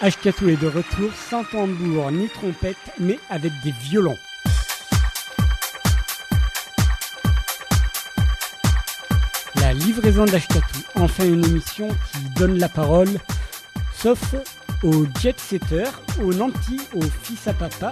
Ashkatou est de retour sans tambour ni trompette, mais avec des violons. La livraison d'Ashkatou, enfin une émission qui donne la parole, sauf aux jet-setters, aux nantis, aux fils à papa,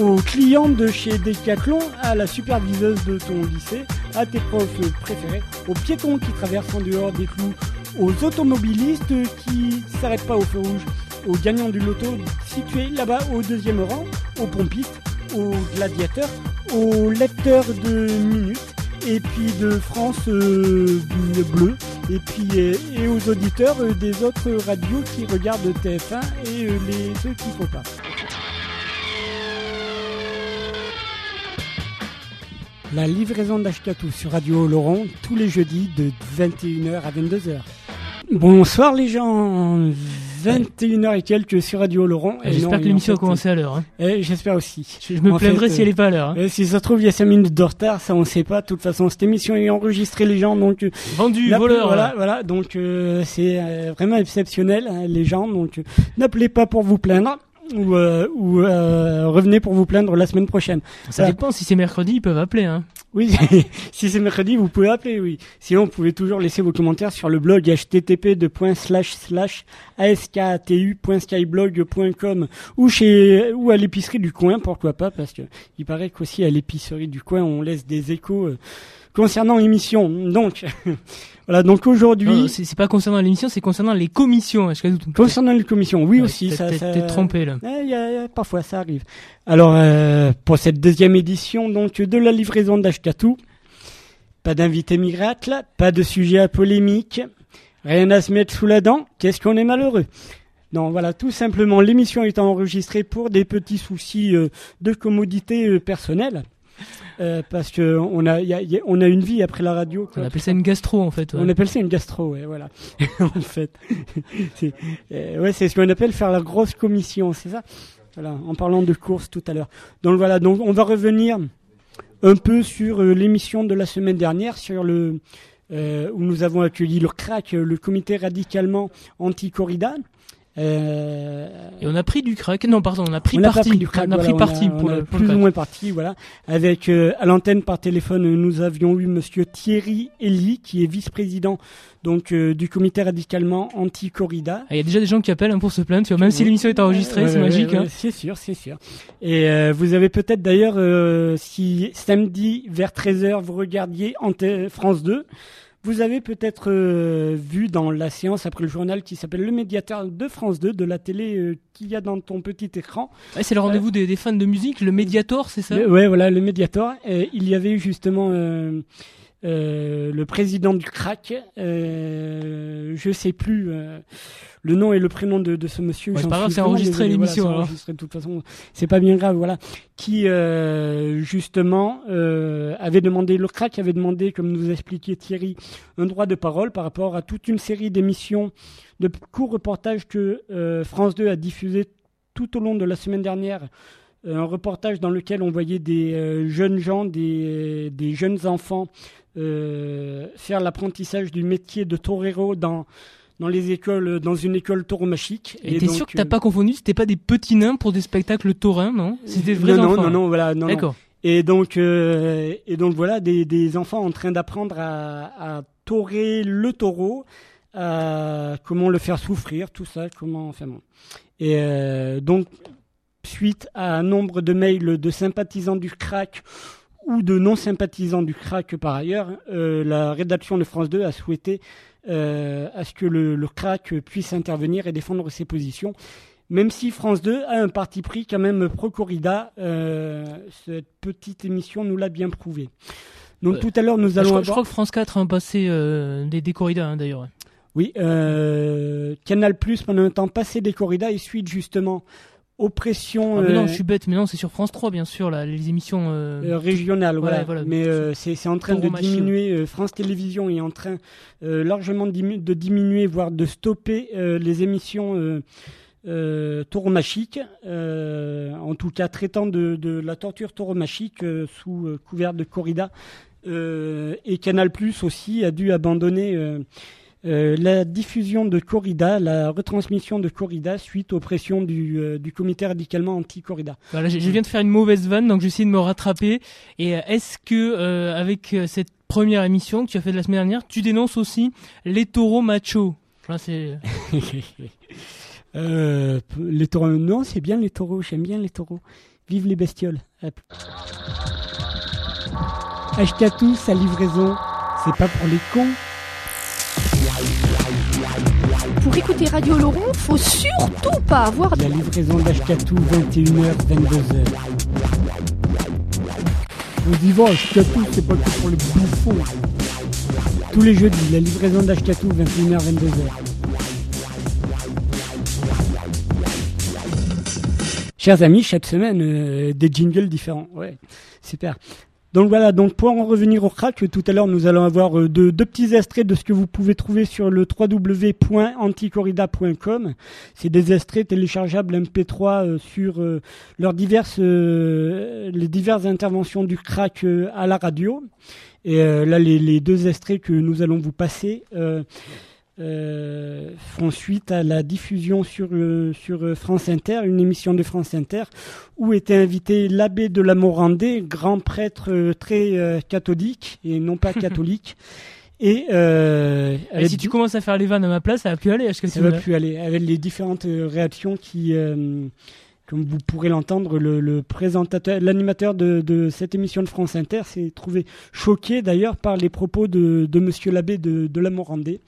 aux clients de chez Decathlon, à la superviseuse de ton lycée, à tes profs préférés, aux piétons qui traversent en dehors des clous, aux automobilistes qui s'arrêtent pas au feu rouge, aux gagnants du loto situés là-bas au deuxième rang, aux pompistes, aux gladiateurs, aux lecteurs de minutes et puis de France euh, Bleu et puis euh, et aux auditeurs euh, des autres radios qui regardent TF1 et euh, les ceux qui ne font pas. La livraison d'Ashkatou sur Radio Laurent tous les jeudis de 21h à 22h. Bonsoir les gens, 21h et quelques sur Radio Laurent. J'espère que l'émission a commencé à l'heure. hein. eh, J'espère aussi. Je, je me En plaindrai fait, si elle est pas à l'heure. hein. Eh, si ça se trouve, il y a 5 minutes de retard, ça on sait pas. De toute façon, cette émission est enregistrée les gens, donc euh, Vendu, voleur. Voilà, voilà. Donc euh, c'est euh, vraiment exceptionnel, hein, les gens. Donc euh, n'appelez pas pour vous plaindre ou, euh, ou euh, revenez pour vous plaindre la semaine prochaine. Ça Voilà. dépend, si c'est mercredi, ils peuvent appeler. Hein. Oui, si c'est mercredi, vous pouvez appeler. Oui. Sinon, vous pouvez toujours laisser vos commentaires sur le blog http asktu.skyblog.com ou chez ou à l'épicerie du coin, pourquoi pas, parce que il paraît qu'aussi à l'épicerie du coin, on laisse des échos. euh, Concernant l'émission, donc voilà. Donc aujourd'hui, C'est pas concernant l'émission, c'est concernant les commissions. Est-ce que tout Concernant les commissions, oui Ouais, aussi, t'es- ça, ça- T'es trompé là. Eh, y a- y a- parfois ça arrive. Alors euh, pour cette deuxième édition donc de la livraison d'Ashkatou, pas d'invité miracle, pas de sujet à polémique, rien à se mettre sous la dent. Qu'est-ce qu'on est malheureux? Non, voilà, tout simplement l'émission est enregistrée pour des petits soucis euh, de commodité euh, personnelle. Euh, parce que on a, y a- y a- on a une vie après la radio. quoi. On appelle ça une gastro en fait. ouais. On appelle ça une gastro, ouais, voilà. en fait, c'est euh, ouais, c'est ce qu'on appelle faire la grosse commission, c'est ça? Voilà, en parlant de course tout à l'heure. Donc voilà, donc on va revenir un peu sur euh, l'émission de la semaine dernière, sur le où nous avons accueilli le CRAC, le comité radicalement anti-corrida. Euh, Et on a pris du crack. Non, pardon, on a pris on n'a pas parti. pris du crack, on a voilà, pris parti pour on a le plus ou moins parti, voilà. Avec euh, à l'antenne par téléphone, nous avions eu Monsieur Thierry Elie, qui est vice-président donc euh, du comité radicalement anti-corrida. Ah, Il y a déjà des gens qui appellent hein, pour se plaindre. Tu vois, même si l'émission est enregistrée, Ouais, c'est ouais, magique. hein. C'est sûr, c'est sûr. Et euh, vous avez peut-être d'ailleurs, euh, si samedi vers 13h vous regardiez France 2, vous avez peut-être euh, vu dans la séance après le journal qui s'appelle Le Médiateur de France 2, de la télé euh, qu'il y a dans ton petit écran. Ouais, c'est le rendez-vous des, des fans de musique, le Mediator, c'est ça? Le- ouais, voilà, le Mediator. Euh, il y avait eu justement euh, euh, le président du CRAC, euh, je sais plus euh, le nom et le prénom de, de ce monsieur. Ouais, c'est pas grave, c'est enregistré l'émission, Voilà, enregistré de toute façon, c'est pas bien grave, voilà. Qui euh, justement euh, avait demandé, le CRAC avait demandé, comme nous expliquait Thierry, un droit de parole par rapport à toute une série d'émissions, de courts reportages que euh, France 2 a diffusé tout au long de la semaine dernière un reportage dans lequel on voyait des euh, jeunes gens, des, des jeunes enfants euh, faire l'apprentissage du métier de torero dans, dans les écoles, dans une école tauromachique. Et t'es donc, sûr que t'as euh, pas confondu C'était pas des petits nains pour des spectacles taurins, non C'était des vrais non, enfants. non, non, non, voilà, non, non. D'accord. Et donc, euh, et donc voilà, des, des enfants en train d'apprendre à, à taurer le taureau, à comment le faire souffrir, tout ça, comment, enfin bon. Et euh, donc, suite à un nombre de mails de sympathisants du crack ou de non-sympathisants du crack par ailleurs, euh, la rédaction de France 2 a souhaité euh, à ce que le, le crack puisse intervenir et défendre ses positions. Même si France 2 a un parti pris quand même pro-corrida, euh, cette petite émission nous l'a bien prouvé. Donc Ouais. tout à l'heure nous Je allons je avoir... crois que France 4 a passé euh, des, des corridas, hein, d'ailleurs. Oui, euh, Canal Plus pendant un temps passé des corridas et suite justement oppression Ah, mais non, euh, je suis bête, mais non, c'est sur France 3, bien sûr, là, les émissions. euh, euh, régionales, voilà. voilà. Mais euh, c'est en train de diminuer. euh, France Télévisions est en train largement de diminuer, voire de stopper les émissions tauromachiques, en tout cas traitant de, de la torture tauromachique sous couvert de corrida. Et Canal Plus aussi a dû abandonner euh, la diffusion de corrida, la retransmission de corrida suite aux pressions du, euh, du comité radicalement anti-corrida. Voilà, je, je viens de faire une mauvaise vanne, donc j'essaie de me rattraper. Et euh, est-ce que euh, avec cette première émission que tu as fait de la semaine dernière, tu dénonces aussi les taureaux machos? C'est les taureaux, non, c'est bien les taureaux, j'aime bien les taureaux. Vive les bestioles. Hop. Ashkatu, sa livraison, c'est pas pour les cons. Pour écouter Radio Laurent, faut surtout pas avoir La livraison d'Ashkatu, 21h, 22h. On dit, bon, Ashkatu, c'est pas que pour les bouffons. Tous les jeudis, la livraison d'Ashkatu, 21h, 22h. Chers amis, chaque semaine, euh, des jingles différents. Ouais, super. Donc voilà, donc pour en revenir au crack, tout à l'heure nous allons avoir euh, deux, petits extraits de ce que vous pouvez trouver sur le www.anticorrida.com. C'est des extraits téléchargeables MP3 euh, sur euh, leurs diverses, les diverses interventions du crack à la radio. Et là, les, les deux extraits que nous allons vous passer euh, font suite à la diffusion sur, euh, sur France Inter, une émission de France Inter, où était invité l'abbé de la Morandée, grand prêtre euh, très euh, catholique et non pas catholique. Et, euh, Et si tu commences à faire les vannes à ma place, ça va plus aller. Que ça va plus aller. Avec les différentes euh, réactions qui, euh, comme vous pourrez l'entendre, le, présentateur, l'animateur de, cette émission de France Inter s'est trouvé choqué d'ailleurs par les propos de, de Monsieur l'abbé de, la Morandée.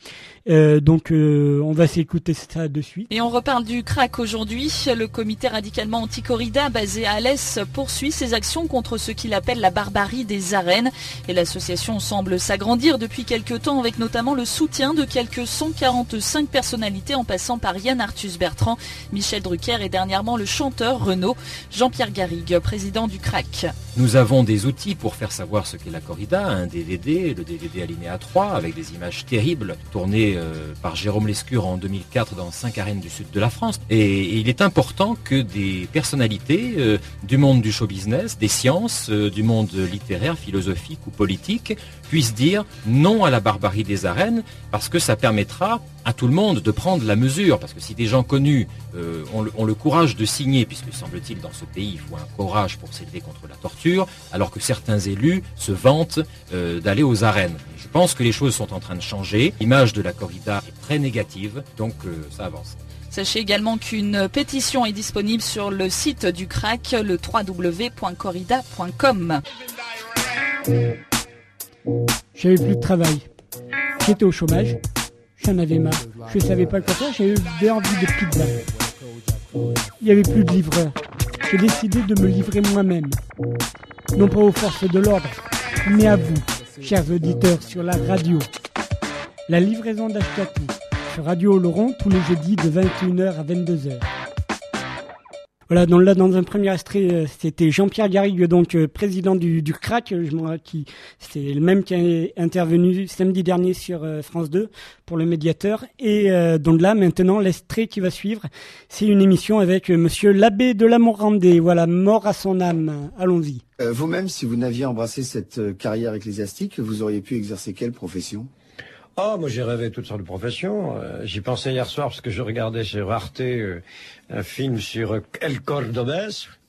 Euh, donc euh, on va s'écouter ça de suite. Et on reparle du crack aujourd'hui. Le comité radicalement anti-corrida basé à Alès poursuit ses actions contre ce qu'il appelle la barbarie des arènes. Et l'association semble s'agrandir depuis quelques temps avec notamment le soutien de quelques 145 personnalités en passant par Yann Arthus Bertrand, Michel Drucker et dernièrement le Renaud, Jean-Pierre Garrigue, président du crack. Nous avons des outils pour faire savoir ce qu'est la corrida, un DVD, le DVD alinéa 3, avec des images terribles tournées euh, par Jérôme Lescure en 2004 dans cinq arènes du sud de la France. Et, et il est important que des personnalités euh, du monde du show business, des sciences, euh, du monde littéraire, philosophique ou politique puissent dire non à la barbarie des arènes, parce que ça permettra à tout le monde de prendre la mesure, parce que si des gens connus euh, ont, le, courage de signer, puisque semble-t-il dans ce pays il faut un courage pour s'élever contre la torture, alors que certains élus se vantent euh, d'aller aux arènes. Je pense que les choses sont en train de changer. L'image de la corrida est très négative, donc euh, ça avance. Sachez également qu'une pétition est disponible sur le site du crack, le www.corrida.com. J'avais plus de travail. J'étais au chômage. J'en avais marre. Je savais pas quoi faire. J'avais envie de pizza. Il y avait plus de livreur. J'ai décidé de me livrer moi-même. Non pas aux forces de l'ordre, mais à vous, chers auditeurs, sur la radio. La livraison d'Ashkatu sur Radio Laurent tous les jeudis de 21h à 22h. Voilà, donc là, dans un premier extrait, euh, c'était Jean-Pierre Garrigue, donc euh, président du, du CRAC, euh, qui c'est le même qui est intervenu samedi dernier sur France 2 pour le médiateur. Et euh, donc là, maintenant, l'extrait qui va suivre, c'est une émission avec Monsieur l'abbé de la Morandée. Voilà, mort à son âme. Allons-y. Vous-même, si vous n'aviez embrassé cette carrière ecclésiastique, vous auriez pu exercer quelle profession? Oh, moi j'ai rêvé toutes sortes de professions. Euh, J'y pensais hier soir parce que je regardais sur Arte euh, un film sur euh, El Cordobés.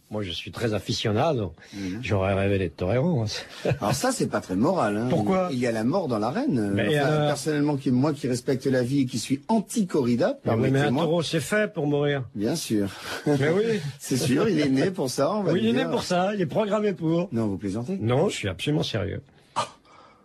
Moi je suis très aficionado. J'aurais rêvé d'être torero. moi. Alors ça, c'est pas très moral. Hein. Pourquoi Il y a la mort dans l'arène. Mais Enfin, alors personnellement, qui, moi qui respecte la vie et qui suis anti-corrida, oui, mais un permettez-moi. taureau c'est fait pour mourir. Bien sûr. mais oui, C'est sûr, il est né pour ça, on va oui il est né pour ça, il est programmé pour. Non, vous plaisantez? Non, je suis absolument sérieux.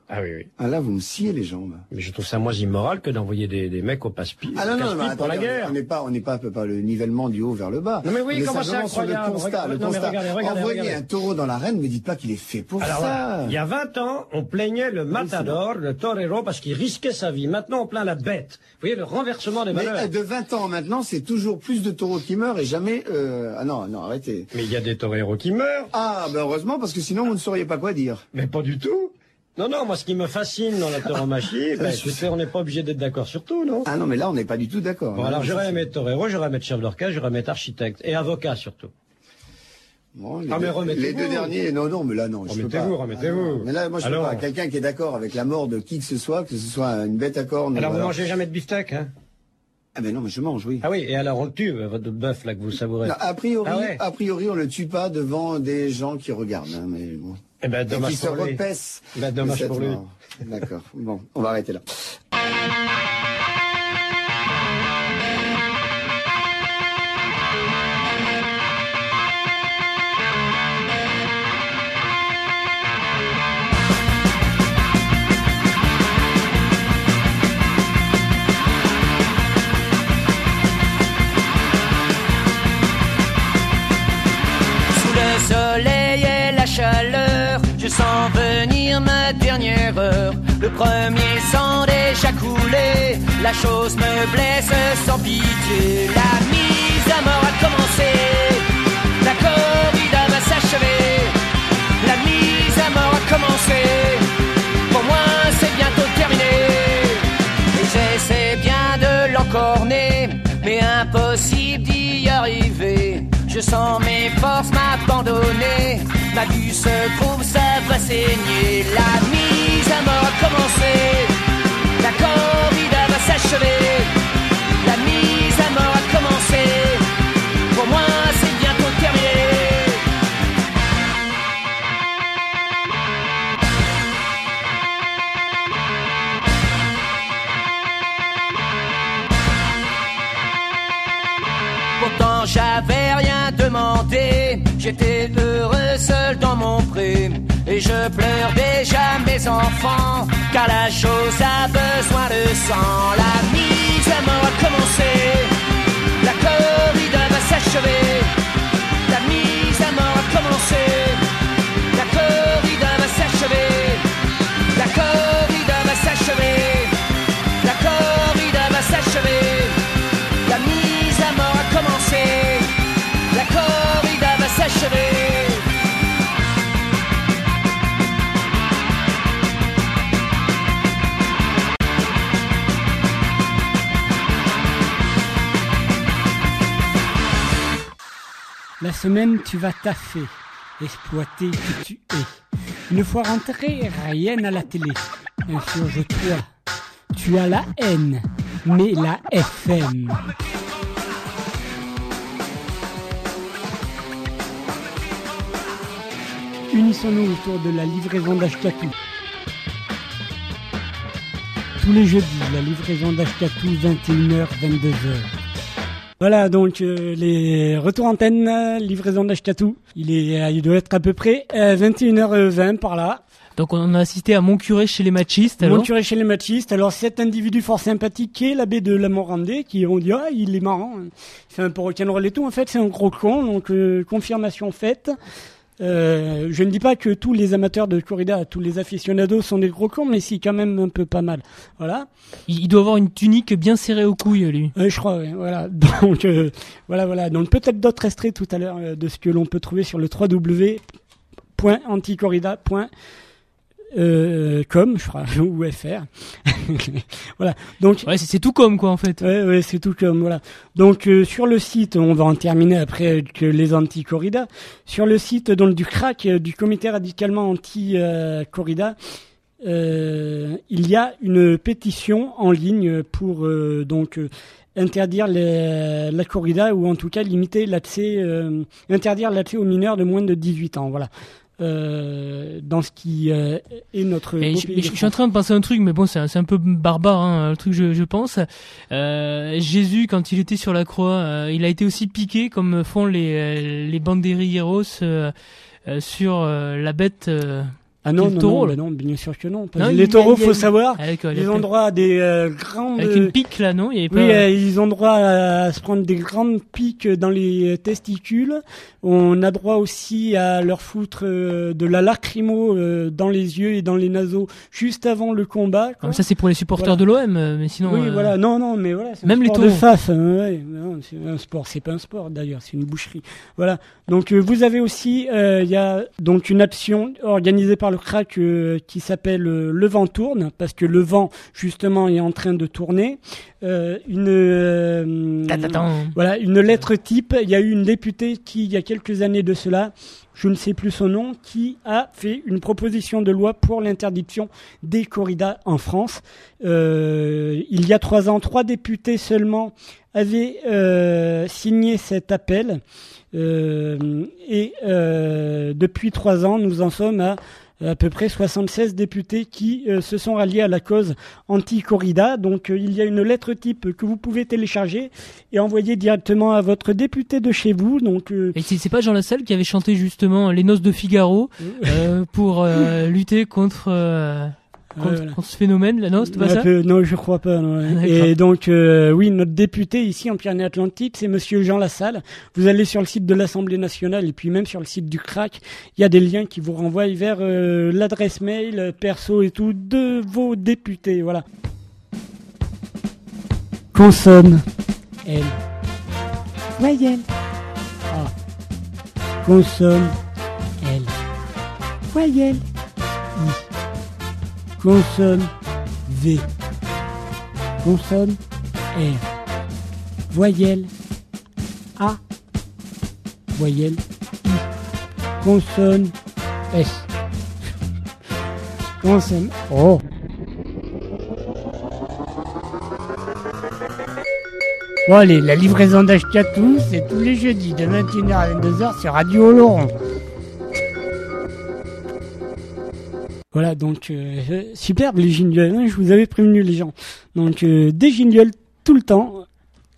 Ah oui, oui. Ah là, vous me sciez les jambes. Mais je trouve ça moins immoral que d'envoyer des, des mecs au passe-pied Ah non, non, mais pour la guerre. on n'est pas, on n'est pas, pas le nivellement du haut vers le bas. Non, mais oui, on comment c'est incroyable. le constat. Regarde- le non, mais constat. regardez, regardez, Envoyer regardez. un taureau dans l'arène, me dites pas qu'il est fait pour Alors ça. il y a 20 ans, on plaignait le matador, le torero, parce qu'il risquait sa vie. Maintenant, on plaint la bête. Vous voyez le renversement des Mais valeurs. euh, de 20 ans maintenant, c'est toujours plus de taureaux qui meurent et jamais. Euh... Ah non, non, arrêtez. Mais il y a des toreros qui meurent. Ah, ben heureusement, parce que sinon vous ne sauriez pas quoi dire. Mais pas du tout. Non, non, moi, ce qui me fascine dans la tauromachie, ben, écoutez, on n'est pas obligé d'être d'accord sur tout, non? Ah non, mais là, on n'est pas du tout d'accord. Bon, hein. alors, j'aurais aimé être torero, j'aurais aimé être chef d'orchestre, j'aurais aimé être architecte et avocat surtout. Bon, les, Ah, mais deux, remettez-vous. les deux derniers, non, non, mais là, non. Remettez-vous, remettez-vous. Ah. Mais là, moi, je peux Alors pas. Quelqu'un qui est d'accord avec la mort de qui que ce soit, que ce soit une bête à cornes. Alors ou vous mangez jamais de beefsteak, hein? Ah, mais non, mais je mange, oui. Ah oui, et alors on le tue, euh, votre bœuf là que vous savourez. Non, a priori, Ah ouais. a priori, on le tue pas devant des gens qui regardent, hein, mais bon. Eh ben Et qui dommage se lui. repaissent. Ben, dommage pour lui. D'accord. Bon, on va arrêter là. Le premier sang déjà coulé, la chose me blesse sans pitié. La mise à mort a commencé, la corrida va s'achever. La mise à mort a commencé, pour moi c'est bientôt terminé. Et j'essaie bien de l'encorner, mais impossible d'y arriver. Je sens mes forces m'abandonner, ma vue se trouve, ça va saigner. La mise à mort a commencé, la corrida va s'achever. La mise Pourtant j'avais rien demandé, j'étais heureux seul dans mon pré. Et je pleure déjà mes enfants, car la chose a besoin de sang. La mise à mort a commencé, la corrida va s'achever. La mise à mort a commencé, la corrida va s'achever. La corrida va s'achever, la corrida va s'achever. Semaine, tu vas taffer, exploiter que tu es. Une fois rentré, rien à la télé. Insurge-toi. Tu as la haine, mais la FM. Unissons-nous autour de la livraison d'Ashkatou. Tous les jeudis, la livraison d'Ashkatou, 21h, 22h. Voilà, donc euh, les retours antennes, euh, livraison d'Ashkatou. Il est, euh, il doit être à peu près euh, 21h20 par là. Donc on a assisté à mon curé chez les machistes. Mon Alors. curé chez les machistes. Alors cet individu fort sympathique qui est l'abbé de la Morandais, qui ont dit ah il est marrant, c'est un peu rock'n'roll et tout. En fait c'est un gros con, donc euh, confirmation faite. Euh, je ne dis pas que tous les amateurs de corrida, tous les aficionados sont des gros cons, mais si quand même un peu pas mal. Voilà. Il, doit avoir une tunique bien serrée aux couilles, lui. Euh, je crois, oui. Voilà. Donc, euh, voilà, voilà. Donc, peut-être d'autres extraits tout à l'heure euh, de ce que l'on peut trouver sur le www.anticorrida.com, euh, com, je crois, ou fr. voilà. Donc, Ouais, c'est tout comme quoi en fait. Ouais, ouais, c'est tout comme voilà. Donc euh, sur le site, on va en terminer après que les anti-corrida. Sur le site donc du CRAC, euh, du comité radicalement anti-corrida, euh, il y a une pétition en ligne pour euh, donc euh, interdire les- la corrida ou en tout cas limiter l'accès, euh, interdire l'accès aux mineurs de moins de 18 ans. Voilà. Euh, dans ce qui euh, est notre Et je, suis en train de penser à un truc, mais bon, c'est un, peu barbare, hein, le truc, je, je pense. Euh, Jésus, quand il était sur la croix, euh, il a été aussi piqué, comme font les, euh, les banderilleros euh, euh, sur euh, la bête. Ah non, non, taureau, non, bah bien sûr que non. Parce Non, que il y les taureaux, il faut une- savoir, avec, euh, ils ont droit à des euh, grandes. avec une pique là, non? Il y avait pas... Oui, euh, ils ont droit à se prendre des grandes piques dans les testicules. On a droit aussi à leur foutre euh, de la lacrymo euh, dans les yeux et dans les naseaux juste avant le combat. quoi. Comme ça, c'est pour les supporters Voilà. de l'OM, mais sinon. oui, voilà. Non, non, mais voilà. un Même les sport de taureaux. faf. hein, ouais. C'est un sport. C'est pas un sport d'ailleurs. C'est une boucherie. Voilà. Donc vous avez aussi, il y a donc une action organisée par le crack euh, qui s'appelle euh, Le vent tourne, parce que le vent justement est en train de tourner. Euh, une voilà une lettre type. Il y a eu une députée qui, il y a quelques années de cela, je ne sais plus son nom, qui a fait une proposition de loi pour l'interdiction des corridas en France. Il y a trois ans, trois députés seulement avaient euh, signé cet appel. Euh, et euh, depuis trois ans, nous en sommes à à peu près 76 députés qui euh, se sont ralliés à la cause anti-corrida. Donc euh, il y a une lettre type que vous pouvez télécharger et envoyer directement à votre député de chez vous. Donc euh, Et c'est c'est pas Jean Lassalle qui avait chanté justement Les Noces de Figaro euh, pour euh, lutter contre, euh, contre, voilà. contre ce phénomène, la noce, c'est pas ça peu- non, je crois pas. non, ouais. Et donc, euh, oui, notre député ici en Pyrénées-Atlantiques, c'est Monsieur Jean Lassalle. Vous allez sur le site de l'Assemblée nationale et puis même sur le site du CRAC, il y a des liens qui vous renvoient vers euh, l'adresse mail euh, perso et tout de vos députés. Voilà. Consonne. L. Voyelle. A. Consonne. L. Voyelle. I. Consonne V. Consonne R. Voyelle A. Voyelle I. Consonne S. Consonne O. Bon allez, la livraison d'Ashkatou, c'est tous les jeudis de 21h à 22h sur Radio Oloron. Voilà, donc euh, superbe les jingles, je vous avais prévenu les gens. Donc euh, des jingles tout le temps,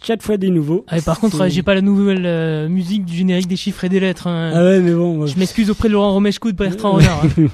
chaque fois des nouveaux. Ah, et par contre, euh, j'ai pas la nouvelle euh, musique du générique des chiffres et des lettres. hein. Ah ouais, mais bon. Je m'excuse auprès de Laurent Romeshko de Bertrand Renard. hein.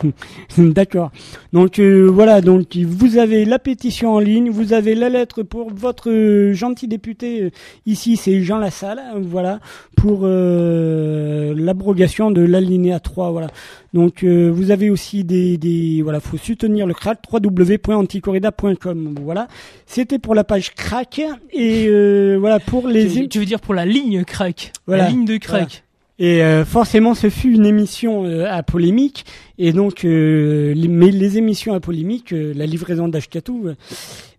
D'accord. Donc euh, voilà, donc vous avez la pétition en ligne, vous avez la lettre pour votre euh, gentil député euh, ici, c'est Jean Lassalle, hein, voilà, pour euh, l'abrogation de l'alinéa 3, voilà. Donc euh, vous avez aussi des, des voilà, faut soutenir le crack www.anticorrida.com, voilà. C'était pour la page crack et euh, voilà pour les tu, tu veux dire pour la ligne crack Voilà. La ligne de crack. et euh, forcément, ce fut une émission euh, à polémique. Et donc, euh, les, mais les émissions à polémique, euh, la livraison d'Ashkatou, euh,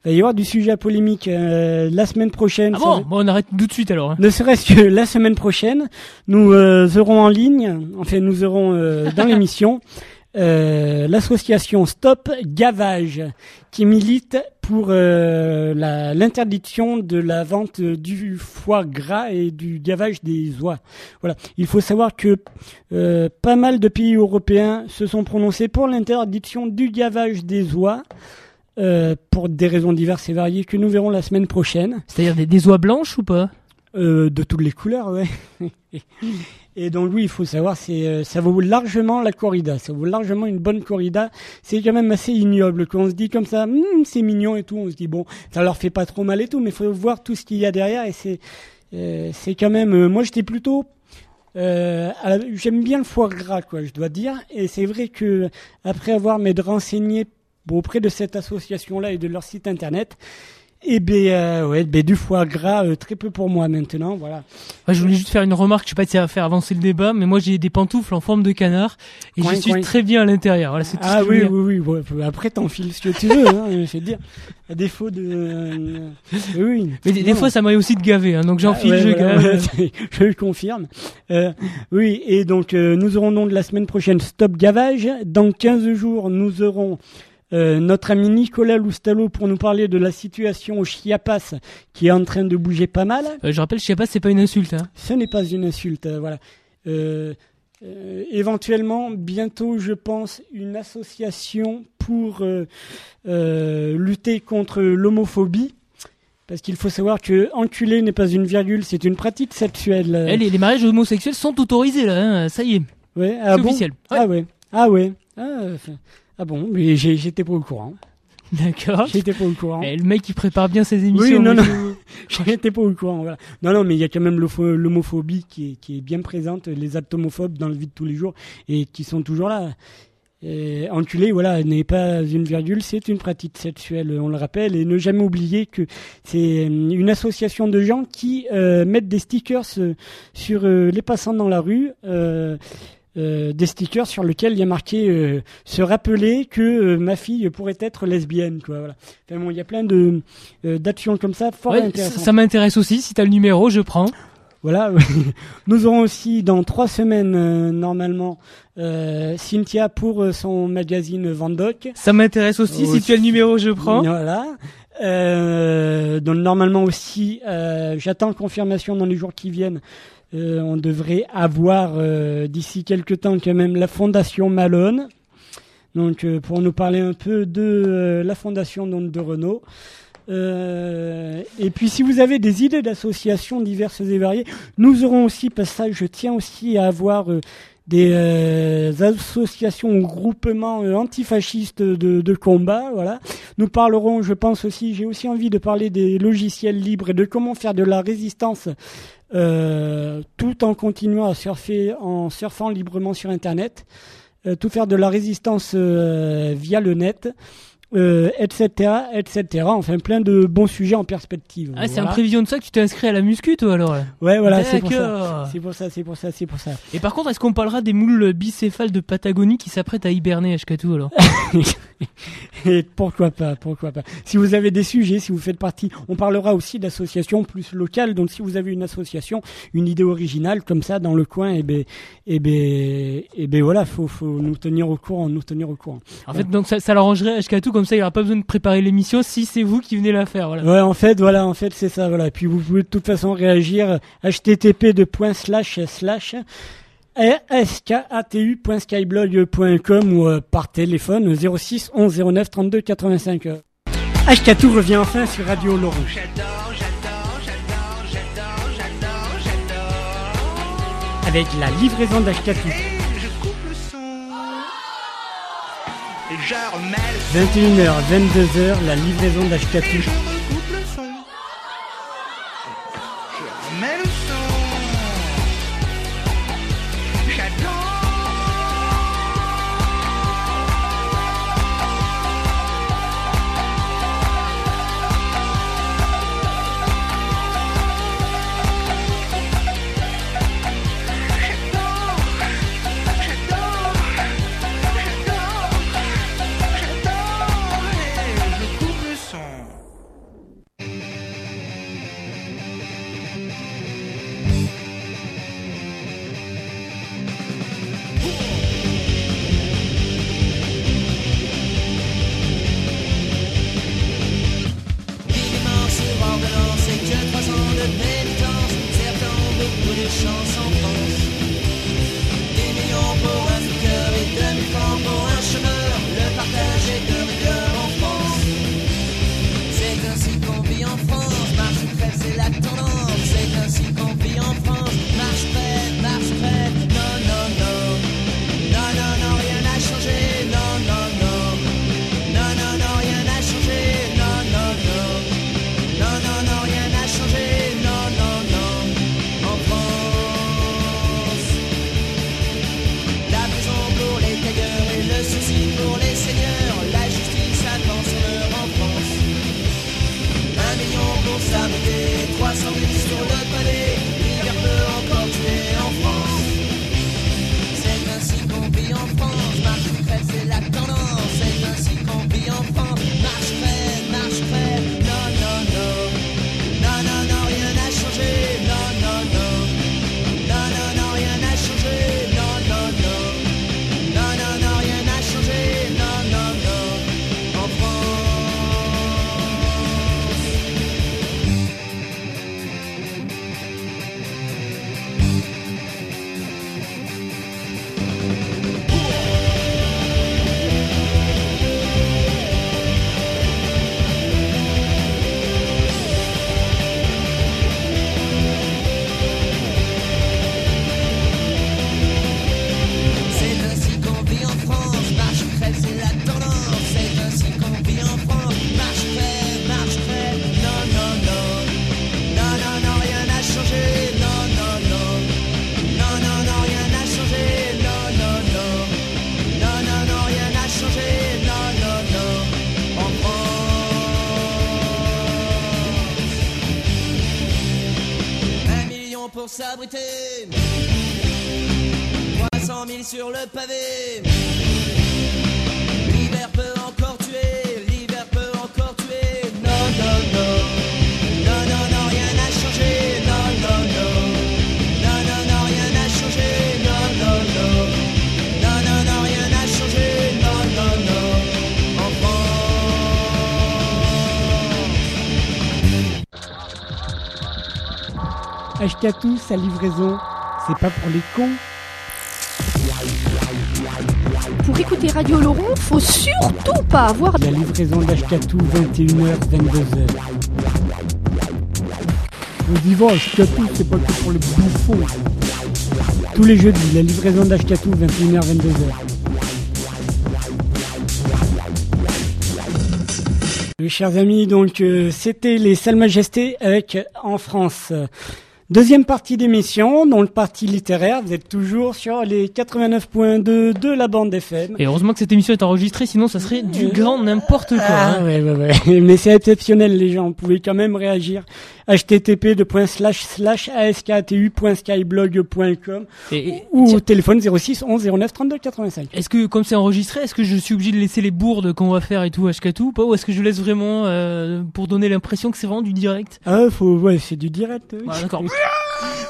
il va y avoir du sujet à polémique euh, la semaine prochaine. Ah bon, va- bon, on arrête tout de suite alors. hein. ne serait-ce que la semaine prochaine, nous euh, aurons en ligne, enfin nous aurons euh, dans l'émission euh, l'association Stop Gavage qui milite pour euh, l'interdiction de la vente du foie gras et du gavage des oies. Voilà. Il faut savoir que euh, pas mal de pays européens se sont prononcés pour l'interdiction du gavage des oies. pour des raisons diverses et variées que nous verrons la semaine prochaine. C'est-à-dire des oies blanches ou pas? Euh, de toutes les couleurs, ouais. Et donc oui, il faut savoir, c'est euh, ça vaut largement la corrida, ça vaut largement une bonne corrida. C'est quand même assez ignoble quand on se dit comme ça, Hum, c'est mignon et tout, on se dit bon, ça leur fait pas trop mal et tout, mais faut voir tout ce qu'il y a derrière et c'est euh, c'est quand même. euh, moi, j'étais plutôt euh, j'aime bien le foie gras, quoi, je dois dire. Et c'est vrai que après avoir m'être renseigné bon, auprès de cette association-là et de leur site internet, et ben euh, ouais, ben du foie gras, euh, très peu pour moi maintenant, voilà. Ouais, Je voulais juste faire une remarque, je sais pas si ça va faire avancer le débat, mais moi j'ai des pantoufles en forme de canard et Coin, je suis coin. très bien à l'intérieur. Voilà, c'est Ah oui, oui, oui, ouais, après t'enfiles ce que tu veux, hein, je vais te dire. À défaut de, euh, oui. Mais des, fois ça m'arrive aussi de gaver, hein, donc j'enfile, Ah, ouais, je voilà, gave. je le confirme. Euh, oui, et donc euh, nous aurons donc la semaine prochaine Stop Gavage. Dans 15 jours, nous aurons euh, notre ami Nicolas Loustalo pour nous parler de la situation au Chiapas qui est en train de bouger pas mal. Euh, je rappelle, je sais pas, c'est pas une insulte. Hein. Ce n'est pas une insulte, euh, voilà. Éventuellement, bientôt, je pense, une association pour lutter contre l'homophobie. Parce qu'il faut savoir que enculé n'est pas une virgule, c'est une pratique sexuelle. Eh, les, les mariages homosexuels sont autorisés là, hein, ça y est, Ouais, ah c'est bon? officiel. Ouais. Ah ouais. Ah ouais. Ah, enfin, ah bon, mais j'étais pas au courant. D'accord. J'étais pas au courant. Eh, le mec il prépare bien ses émissions. Oui, non, non. J'étais pas au courant. Voilà. Non, non, mais il y a quand même l'homophobie qui est, qui est bien présente, les actes homophobes dans le vie de tous les jours et qui sont toujours là. Et enculé, voilà, n'est pas une virgule, c'est une pratique sexuelle, on le rappelle, et ne jamais oublier que c'est euh, une association de gens qui euh, mettent des stickers euh, sur euh, les passants dans la rue. euh, euh, des stickers sur lesquels il y a marqué euh, se rappeler que euh, ma fille pourrait être lesbienne quoi voilà enfin bon il y a plein de euh, d'actions comme ça fort Ouais, intéressantes ça m'intéresse aussi. Si t'as le numéro, je prends. voilà nous aurons aussi dans trois semaines euh, normalement euh, Cynthia pour son magazine Vendoc Ça m'intéresse aussi. Si tu as le numéro, je prends. voilà euh, donc normalement aussi euh, j'attends confirmation dans les jours qui viennent euh, on devrait avoir euh, d'ici quelques temps quand même la fondation Malone. Donc euh, pour nous parler un peu de la fondation de Renault. Et puis si vous avez des idées d'associations diverses et variées, nous aurons aussi, parce que ça je tiens aussi à avoir des associations ou groupements antifascistes de, de combat. Voilà. Nous parlerons, je pense aussi, j'ai aussi envie de parler des logiciels libres et de comment faire de la résistance tout en continuant à surfer, en surfant librement sur Internet, euh, tout faire de la résistance euh, via le net, euh, etc., etc. Enfin, plein de bons sujets en perspective. Ah, c'est en prévision de ça que tu t'es inscrit à la muscu, toi, alors. Ouais, voilà, c'est pour ça. C'est pour ça, c'est pour ça, c'est pour ça. Et par contre, est-ce qu'on parlera des moules bicéphales de Patagonie qui s'apprêtent à hiberner à Shkatu, alors Et pourquoi pas, pourquoi pas. Si vous avez des sujets, si vous faites partie, on parlera aussi d'associations plus locales. Donc si vous avez une association, une idée originale comme ça dans le coin, et ben, et ben, et ben voilà, faut, faut nous tenir au courant, nous tenir au courant. En fait, donc ça, ça l'arrangerait à Shkatu, comme ça, il aura pas besoin de préparer l'émission si c'est vous qui venez la faire, voilà. Ouais, en fait, voilà, en fait, c'est ça, voilà. Puis vous pouvez de toute façon réagir http de point slash slash skatu.skyblog.com ou euh, par téléphone 06 11 09 32 85. HK2 revient enfin sur Radio Laurent. Avec la livraison d'HK2. 21h, 22h, la livraison d'HK2. Sur le pavé. L'hiver peut encore tuer, l'hiver peut encore tuer. Non, non, non. Non, rien n'a changé. Non, non, non. Non, rien n'a changé. Non, non, non. Non, non, rien n'a changé. Non, non, non. En France. Acheter à tous sa livraison, c'est pas pour les cons. Pour écouter Radio Laurent, faut surtout pas avoir La livraison d'Ashkatou 21h 22h. On dit bon, Ashkatou c'est pas que pour les bouffons. Tous les jeudis, la livraison d'Ashkatou 21h 22h. Euh, Chers amis, donc euh, c'était les Salles Majestés avec euh, En France. Deuxième partie d'émission, donc partie littéraire, vous êtes toujours sur les 89.2 de la bande FM. Et heureusement que cette émission est enregistrée, sinon ça serait du grand n'importe quoi. Ah, hein. ouais, ouais, ouais. Mais c'est exceptionnel, les gens. Vous pouvez quand même réagir. http://askatu.skyblog.com ou au téléphone 06 11 09 32 85. Est-ce que, comme c'est enregistré, est-ce que je suis obligé de laisser les bourdes qu'on va faire et tout à Shkatou ou pas Ou est-ce que je laisse vraiment euh, pour donner l'impression que c'est vraiment du direct? Ah, faut, ouais, c'est du direct. oui. Voilà, d'accord.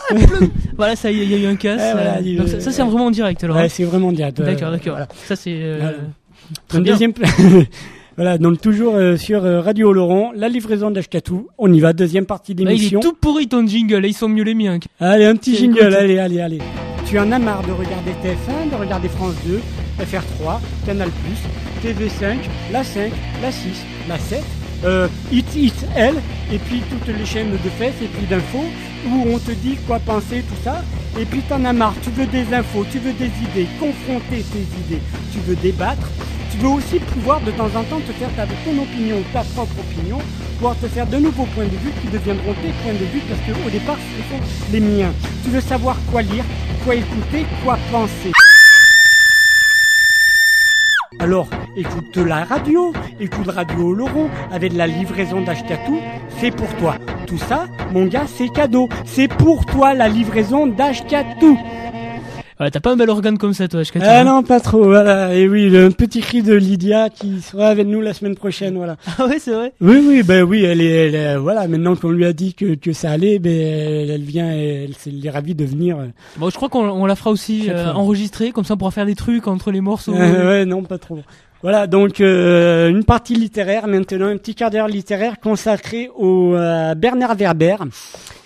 voilà, ça y est, il y a eu un casse. Voilà, euh, donc ça, ça, c'est vraiment en direct alors. hein. Ouais, c'est vraiment direct. ouais. D'accord, d'accord. Voilà. Ça c'est. euh, Voilà. très bien. deuxième voilà, donc toujours euh, sur euh, Radio Laurent, la livraison d'Ashkatou. On y va, deuxième partie Ah, il est d'émission. tout pourri ton jingle, ils sont mieux les miens. Allez, un petit jingle, écoute. allez, allez, allez. Tu en as marre de regarder TF1, de regarder France 2, FR3, Canal+, TV5, la 5, la 6, la 7, euh, L, et puis toutes les chaînes de fesses et puis d'infos, où on te dit quoi penser, tout ça. Et puis t'en as marre, tu veux des infos, tu veux des idées, confronter tes idées, tu veux débattre. Tu veux aussi pouvoir de temps en temps te faire ta, ton opinion, ta propre opinion, pouvoir te faire de nouveaux points de vue qui deviendront tes points de vue parce qu'au départ ce sont les miens. Tu veux savoir quoi lire, quoi écouter, quoi penser. Alors, écoute la radio, écoute Radio Laurent avec la livraison d'Ashkatou, c'est pour toi. Tout ça, mon gars, c'est cadeau. C'est pour toi la livraison d'Ashkatou. Ouais, t'as pas un bel organe comme ça, toi, Shkatou. Ah non, pas trop, voilà. Et oui, le petit cri de Lydia qui sera avec nous la semaine prochaine, voilà. Ah ouais, c'est vrai. Oui, oui, ben oui, elle est, elle est- voilà, maintenant qu'on lui a dit que, que ça allait, ben, elle, elle vient, et elle, elle est ravie de venir. Bon, je crois qu'on on la fera aussi euh, enregistrer, comme ça on pourra faire des trucs entre les morceaux. Euh, ouais, non, pas trop. Voilà, donc euh, une partie littéraire maintenant, un petit quart d'heure littéraire consacré au euh, Bernard Werber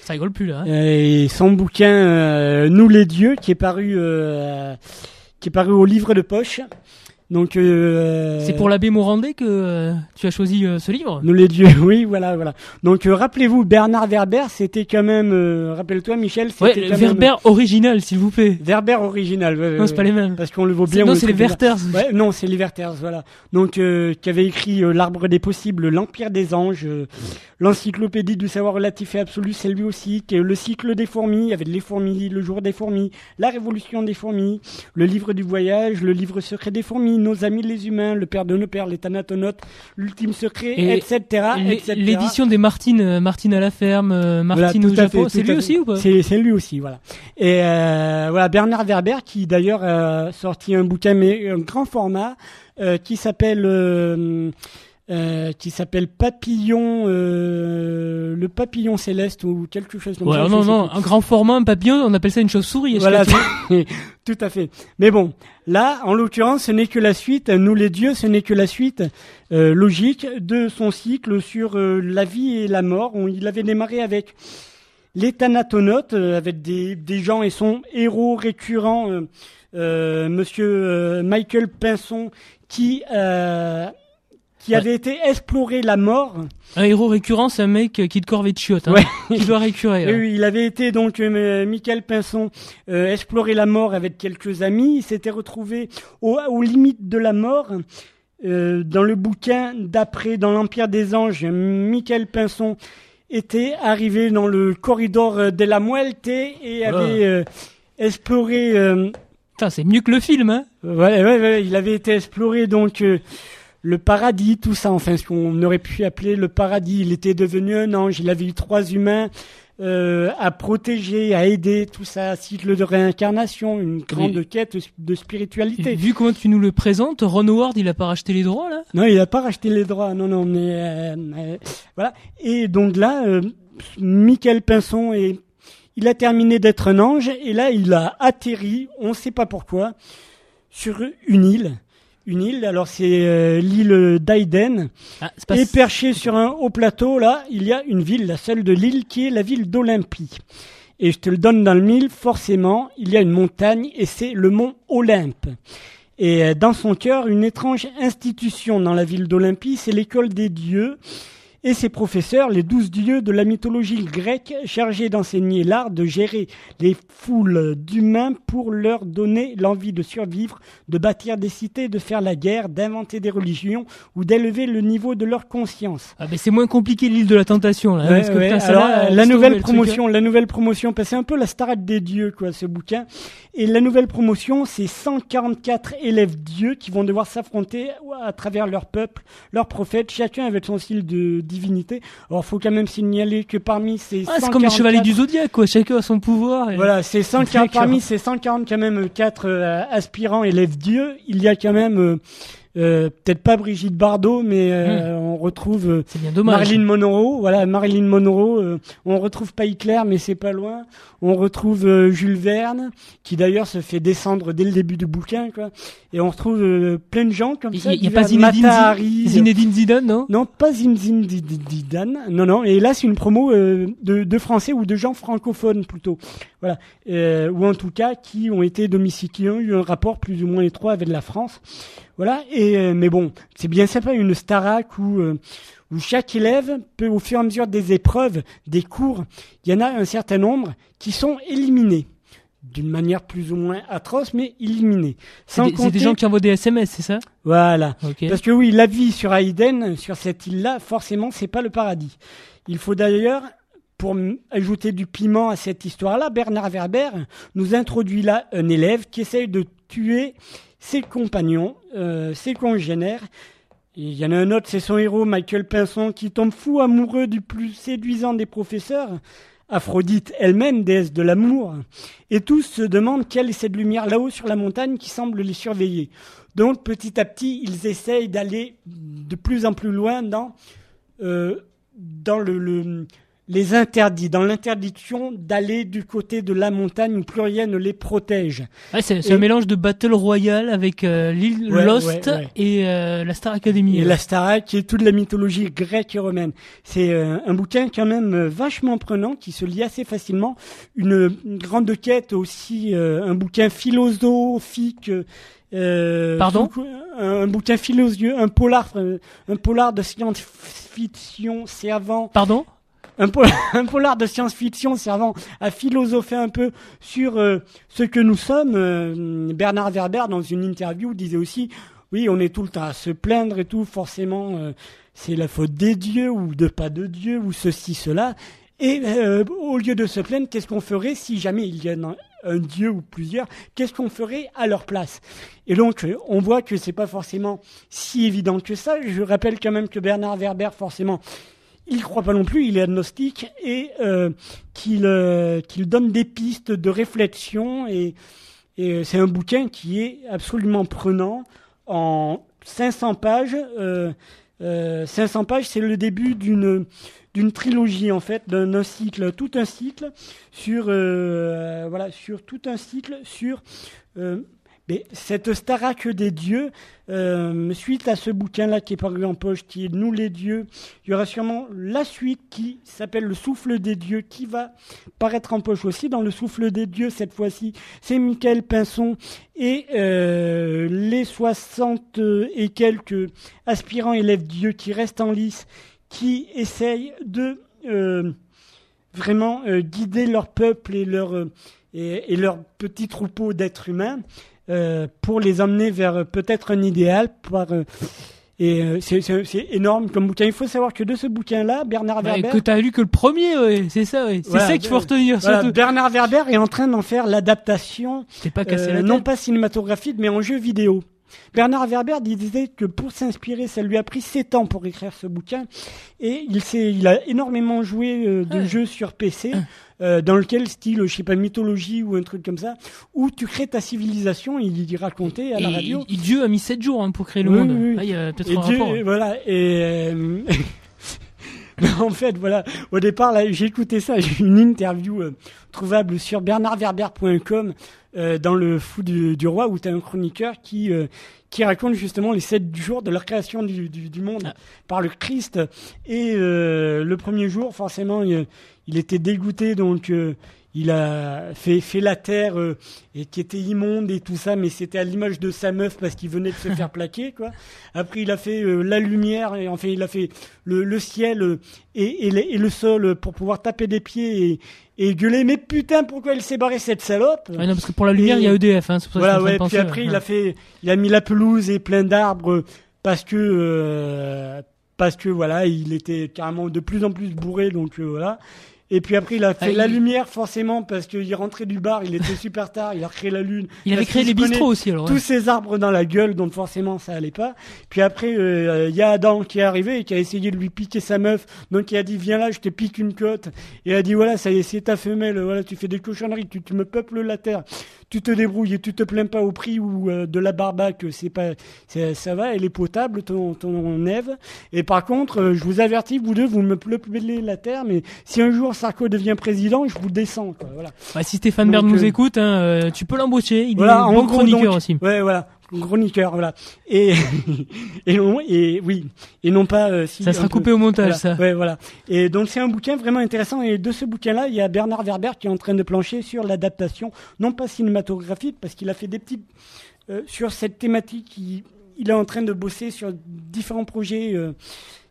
Ça rigole plus là. hein. et son bouquin euh, Nous les dieux qui est paru euh, qui est paru au livre de poche. Donc euh, C'est pour l'abbé Morandé que euh, tu as choisi euh, ce livre? Nous les dieux, oui, voilà, voilà. Donc euh, rappelez-vous, Bernard Werber, c'était quand même, euh, rappelle-toi Michel, Ouais, c'était le quand Verber original, s'il vous plaît. même Werber original. ouais, ouais, Non, c'est ouais. pas les mêmes. Parce qu'on le voit bien. non, c'est les. Werthers. Ouais, non, c'est les Werthers, voilà. Donc, euh, qui avait écrit L'Arbre des possibles, L'Empire des anges, l'Encyclopédie du savoir relatif et absolu, c'est lui aussi, qui est le cycle des fourmis, avec les fourmis, le jour des fourmis, la révolution des fourmis, le livre du voyage, le livre secret des fourmis, nos amis les humains, le père de nos pères, les thanatonautes, l'ultime secret, Et etc., L'é- etc. L'édition des Martines, euh, Martine à la ferme, euh, Voilà, Martine tout au Japon, c'est lui aussi ou pas? C'est lui aussi, voilà. Et euh, voilà, Bernard Werber qui d'ailleurs a sorti un bouquin mais un grand format euh, qui s'appelle euh, euh, qui s'appelle Papillon, euh, le papillon céleste ou quelque chose comme Ouais, ça. non, non, un grand format, un papillon, on appelle ça une chauve-souris. Voilà, tout à fait. Mais bon, là, en l'occurrence, ce n'est que la suite. Nous les dieux, ce n'est que la suite euh, logique de son cycle sur euh, la vie et la mort. Il avait démarré avec les Thanatonautes, euh, avec des, gens et son héros récurrent, Monsieur Michael Pinson, qui qui Ouais. avait été explorer la mort. Un héros récurrent, c'est un mec euh, qui de chiottes, hein, Ouais. qui doit récurer. Oui, hein. oui, il avait été donc euh, Michael Pinson euh, explorer la mort avec quelques amis. Il s'était retrouvé au- aux limites de la mort. Euh, dans le bouquin d'après, dans l'Empire des Anges, Michael Pinson était arrivé dans le corridor euh, de la Muerte et avait euh, exploré. euh, Putain, c'est mieux que le film, hein Ouais, ouais, ouais, il avait été exploré donc euh, le paradis, tout ça, enfin ce qu'on aurait pu appeler le paradis. Il était devenu un ange. Il avait eu trois humains euh, à protéger, à aider, tout ça, cycle de réincarnation, une grande Oui. quête de spiritualité. Vu comment tu nous le présentes, Ron Howard, il a pas racheté les droits là? Non, il n'a pas racheté les droits. Non, non, mais euh, euh, voilà. Et donc là, euh, Michael Pinson est, il a terminé d'être un ange et là, il a atterri, on ne sait pas pourquoi, sur une île. Une île. Alors c'est euh, l'île d'Aiden. ah, pas... Et perché sur un haut plateau, là, il y a une ville, la seule de l'île, qui est la ville d'Olympie. Et je te le donne dans le mille, forcément, il y a une montagne et c'est le mont Olympe. Et euh, dans son cœur, une étrange institution dans la ville d'Olympie, c'est l'école des dieux. Et ses professeurs, les douze dieux de la mythologie grecque, chargés d'enseigner l'art de gérer les foules d'humains pour leur donner l'envie de survivre, de bâtir des cités, de faire la guerre, d'inventer des religions ou d'élever le niveau de leur conscience. Ah, mais c'est moins compliqué l'île de la tentation là. hein, Ouais, parce que, ouais. putain, Alors, la nouvelle truc, promotion, la nouvelle promotion, c'est un peu la starade des dieux, quoi, ce bouquin. Et la nouvelle promotion, c'est 144 élèves dieux qui vont devoir s'affronter à travers leur peuple, leurs prophètes, chacun avec son style de divinité. Alors, faut quand même signaler que parmi ces Ah, c'est comme les 144 chevaliers du zodiaque quoi. Chacun a son pouvoir. et- voilà, c'est 140, D'accord. parmi ces 140 quand même quatre euh, aspirants élèves dieux, il y a quand même euh, peut-être pas Brigitte Bardot, mais euh, on retrouve euh, bien. Marilyn Monroe, voilà, Marilyn Monroe. euh, on retrouve pas Hitler, mais c'est pas loin. On retrouve euh, Jules Verne, qui d'ailleurs se fait descendre dès le début du bouquin, quoi. Et on retrouve euh, plein de gens comme Il ça. y, a pas Zinedine, Zinedine Zidane, non? Non, pas Zinedine Zidane. Non, non. Et là, c'est une promo euh, de, de Français ou de gens francophones plutôt. Voilà. Euh, ou en tout cas, qui ont été domiciliés, qui ont eu un rapport plus ou moins étroit avec la France. Voilà. Et euh, mais bon, c'est bien sympa une Starac où euh, où chaque élève peut, au fur et à mesure des épreuves, des cours, il y en a un certain nombre qui sont éliminés d'une manière plus ou moins atroce, mais éliminés. C'est des, des gens qui envoient des SMS, c'est ça? Voilà. Parce que oui, la vie sur Aiden, sur cette île-là, forcément, c'est pas le paradis. Il faut d'ailleurs, pour ajouter du piment à cette histoire-là, Bernard Werber nous introduit là un élève qui essaye de tuer ses compagnons, euh, ses congénères. Il y en a un autre, c'est son héros, Michael Pinson, qui tombe fou amoureux du plus séduisant des professeurs, Aphrodite elle-même, déesse de l'amour. Et tous se demandent quelle est cette lumière là-haut sur la montagne qui semble les surveiller. Donc petit à petit, ils essayent d'aller de plus en plus loin dans, euh, dans le- les interdits, dans l'interdiction d'aller du côté de la montagne où plus rien ne les protège. Ouais, c'est Et- un mélange de Battle Royale avec euh, l'île Ouais, Lost ouais, et euh, la Star Academy. Et la Starac, qui est toute la mythologie grecque et romaine. C'est euh, un bouquin quand même euh, vachement prenant, qui se lit assez facilement. Une, une grande quête aussi, euh, un bouquin philosophique. euh, Pardon un bouquin philosophique, un polar, euh, un polar de science-fiction servant Pardon un, po- un polar de science-fiction servant à philosopher un peu sur euh, ce que nous sommes. Euh, Bernard Werber, dans une interview, disait aussi, oui, on est tout le temps à se plaindre et tout, forcément, euh, c'est la faute des dieux ou de pas de dieux ou ceci, cela. Et euh, au lieu de se plaindre, qu'est-ce qu'on ferait si jamais il y a un, un dieu ou plusieurs Qu'est-ce qu'on ferait à leur place? Et donc, euh, on voit que c'est pas forcément si évident que ça. Je rappelle quand même que Bernard Werber, forcément, il croit pas non plus, il est agnostique et euh, qu'il euh, qu'il donne des pistes de réflexion et, euh, c'est un bouquin qui est absolument prenant en 500 pages. Euh, euh, 500 pages, c'est le début d'une d'une trilogie en fait, d'un cycle, tout un cycle sur voilà sur tout un cycle sur cette Starac des dieux, euh, suite à ce bouquin-là qui est paru en poche, qui est Nous les dieux, il y aura sûrement la suite qui s'appelle Le souffle des dieux, qui va paraître en poche aussi. Dans Le souffle des dieux, cette fois-ci, c'est Michael Pinson et euh, les 60 et quelques aspirants élèves dieux qui restent en lice, qui essayent de euh, vraiment guider leur peuple et leur, et leur petit troupeau d'êtres humains euh, pour les emmener vers euh, peut-être un idéal. Par, euh, et c'est- énorme comme bouquin. Il faut savoir que de ce bouquin-là, Bernard Ouais, Werber, que t'as lu que le premier, ouais, c'est ça, ouais. C'est Voilà, ça qu'il faut retenir, voilà, surtout. Bernard Werber est en train d'en faire l'adaptation, T'es pas cassé la non pas cinématographique, mais en jeu vidéo. Bernard Werber disait que pour s'inspirer, ça lui a pris 7 ans pour écrire ce bouquin. Et il, a énormément joué de Ouais. jeux sur PC, euh, dans lequel style, je sais pas, mythologie ou un truc comme ça, où tu crées ta civilisation, il y racontait à la Et radio. il- Dieu a mis 7 jours hein, pour créer le Oui, monde. oui, oui. Ah, il y a peut-être Et un Dieu- rapport. voilà, et euh, en fait, voilà, au départ, là, j'ai écouté ça, j'ai eu une interview euh, trouvable sur bernardverber.com euh, dans le Fou du, du Roi, où tu as un chroniqueur qui, euh, qui raconte justement les sept jours de la création du, du, du monde Ah. par le Christ. Et euh, le premier jour, forcément, il, il était dégoûté, donc euh, il a fait, fait la terre euh, et qui était immonde et tout ça, mais c'était à l'image de sa meuf parce qu'il venait de se faire plaquer, quoi. Après, il a fait euh, la lumière et en fait, il a fait le, le ciel euh, et, et, le, et le sol pour pouvoir taper des pieds et, et gueuler. Mais putain, pourquoi elle s'est barrée cette salope? Ouais, non, parce que pour la lumière, il y a EDF. Hein, c'est pour ça que Voilà, ouais. Puis après, ouais. il a fait, il a mis la pelouse et plein d'arbres parce que euh, parce que voilà, il était carrément de plus en plus bourré, donc voilà. Et puis après, il a fait Ah, la il- lumière forcément parce qu'il rentrait du bar, il était super tard, il a créé la lune. Il avait créé les bistrots aussi, alors. ouais. Tous ces arbres dans la gueule, donc forcément ça allait pas. Puis après, euh, il y a Adam qui est arrivé et qui a essayé de lui piquer sa meuf. Donc il a dit viens là, je te pique une côte. Et il a dit voilà, ça y est, c'est ta femelle. Voilà, tu fais des cochonneries, tu, tu me peuples la terre. Tu te débrouilles et tu te plains pas au prix ou euh, de la barbaque, c'est pas, c'est- ça va, elle est potable ton ton Ève. Et par contre, euh, je vous avertis, vous deux, vous me peuplez la terre, mais si un jour Sarko devient président, je vous descends. Quoi, voilà. Bah, si Stéphane Bern nous euh, écoute, hein, euh, tu peux l'embaucher. Il Voilà, est en bon gros, chroniqueur donc, aussi. Ouais, voilà, chroniqueur, voilà. Et et non, et oui, et non pas. euh, si, Ça sera peu- coupé au montage, voilà. ça. Ouais, voilà. Et donc c'est un bouquin vraiment intéressant. Et de ce bouquin-là, il y a Bernard Werber qui est en train de plancher sur l'adaptation, non pas cinématographique, parce qu'il a fait des petits euh, sur cette thématique. Il, il est en train de bosser sur différents projets. euh,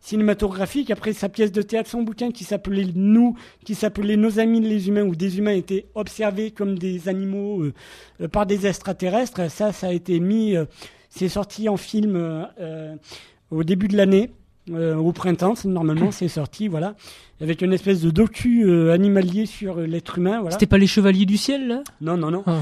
cinématographiques. Après sa pièce de théâtre, son bouquin qui s'appelait Nous, qui s'appelait Nos amis les humains, où des humains étaient observés comme des animaux euh, euh, par des extraterrestres. Ça, ça a été mis, euh, c'est sorti en film euh, au début de l'année, au printemps. Normalement, c'est sorti, voilà, avec une espèce de docu animalier sur l'être humain. Voilà. C'était pas les Chevaliers du Ciel, là? Non, non, non. Ah.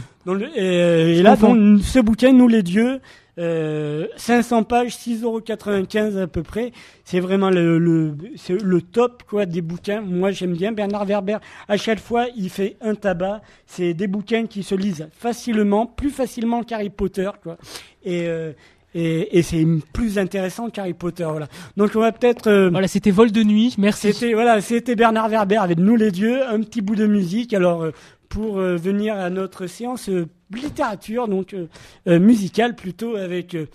Et, là, dans ce bouquin, Nous les dieux, euh, 500 pages, 6,95€ à peu près. C'est vraiment le, le, le top quoi des bouquins. Moi, j'aime bien Bernard Werber. À chaque fois, il fait un tabac. C'est des bouquins qui se lisent facilement, plus facilement qu'Harry Potter, quoi. Et euh, et, et c'est plus intéressant qu'Harry Potter, voilà. Donc on va peut-être euh, Voilà, c'était Vol de nuit. Merci. c'était voilà, c'était Bernard Werber avec nous les dieux, un petit bout de musique. Alors euh, pour euh, venir à notre séance euh, littérature, donc euh, euh, musicale plutôt avec euh,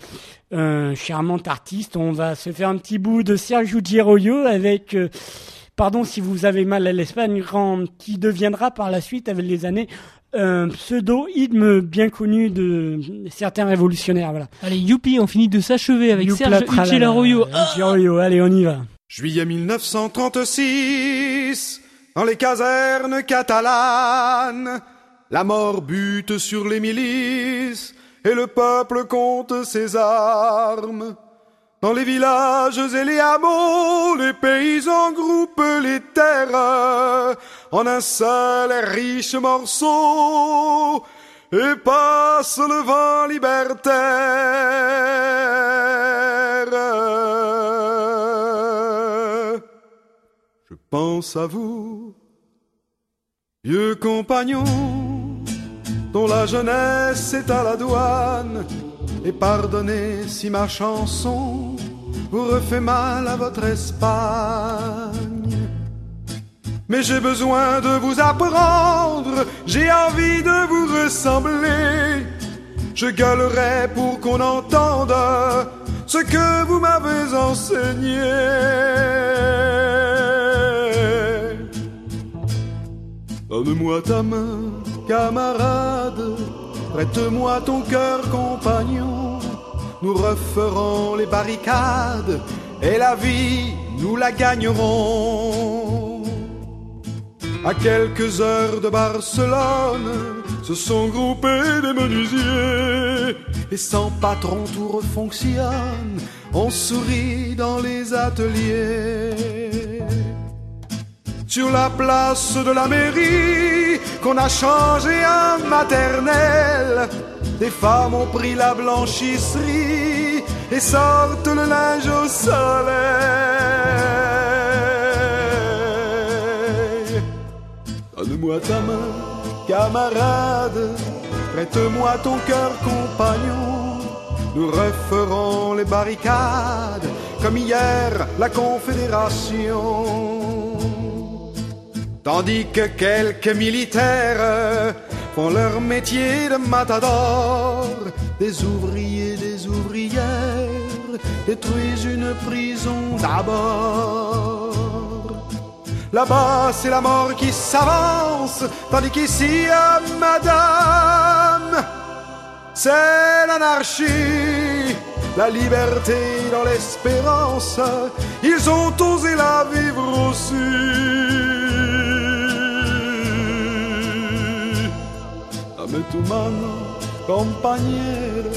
un charmant artiste, on va se faire un petit bout de Sergio Giroyo avec euh, Pardon si vous avez mal à l'Espagne, qui deviendra par la suite, avec les années, un pseudo-hymne bien connu de certains révolutionnaires. Voilà. Allez, youpi, on finit de s'achever avec Arroyo. Giroyo, allez, on y va. Juillet 1936, dans les casernes catalanes, la mort bute sur les milices et le peuple compte ses armes. Dans les villages et les hameaux, les paysans groupent les terres en un seul et riche morceau et passe le vent libertaire. Je pense à vous, vieux compagnons, dont la jeunesse est à la douane, et pardonnez si ma chanson vous refait mal à votre Espagne. Mais j'ai besoin de vous apprendre, j'ai envie de vous ressembler. Je gueulerai pour qu'on entende ce que vous m'avez enseigné. Donne-moi ta main, camarade, prête-moi ton cœur, compagnon. Nous referons les barricades et la vie, nous la gagnerons. À quelques heures de Barcelone, se sont groupés des menuisiers. Et sans patron, tout refonctionne. On sourit dans les ateliers. Sur la place de la mairie, qu'on a changé en maternelle, des femmes ont pris la blanchisserie et sortent le linge au soleil. Donne-moi ta main, camarade, prête-moi ton cœur, compagnon. Nous referons les barricades comme hier la Confédération. Tandis que quelques militaires font leur métier de matador, des ouvriers, des ouvrières détruisent une prison d'abord. Là-bas, c'est la mort qui s'avance, tandis qu'ici, à Madame, c'est l'anarchie, la liberté dans l'espérance. Ils ont osé la vivre aussi. Dame tu mano, compañero,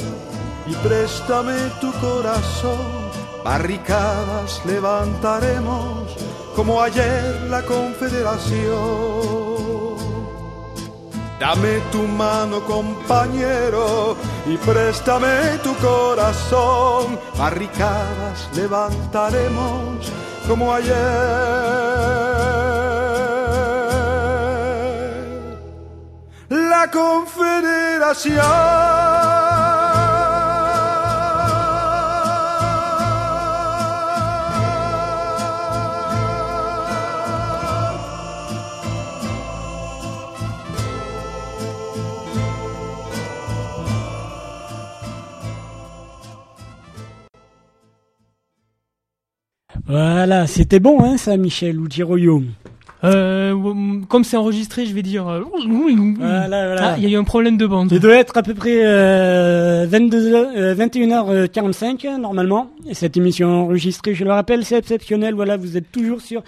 y préstame tu corazón. Barricadas levantaremos como ayer la confederación. Dame tu mano, compañero, y préstame tu corazón. Barricadas levantaremos como ayer. La confederación. Voilà, c'était bon, hein, ça, Michel ou Giroyo. Euh, comme c'est enregistré, je vais dire. euh, Voilà, voilà. Ah, il y a eu un problème de bande. Il doit être à peu près euh, 22, euh, 21h45 normalement. Et cette émission enregistrée, je le rappelle, c'est exceptionnel. Voilà, vous êtes toujours sur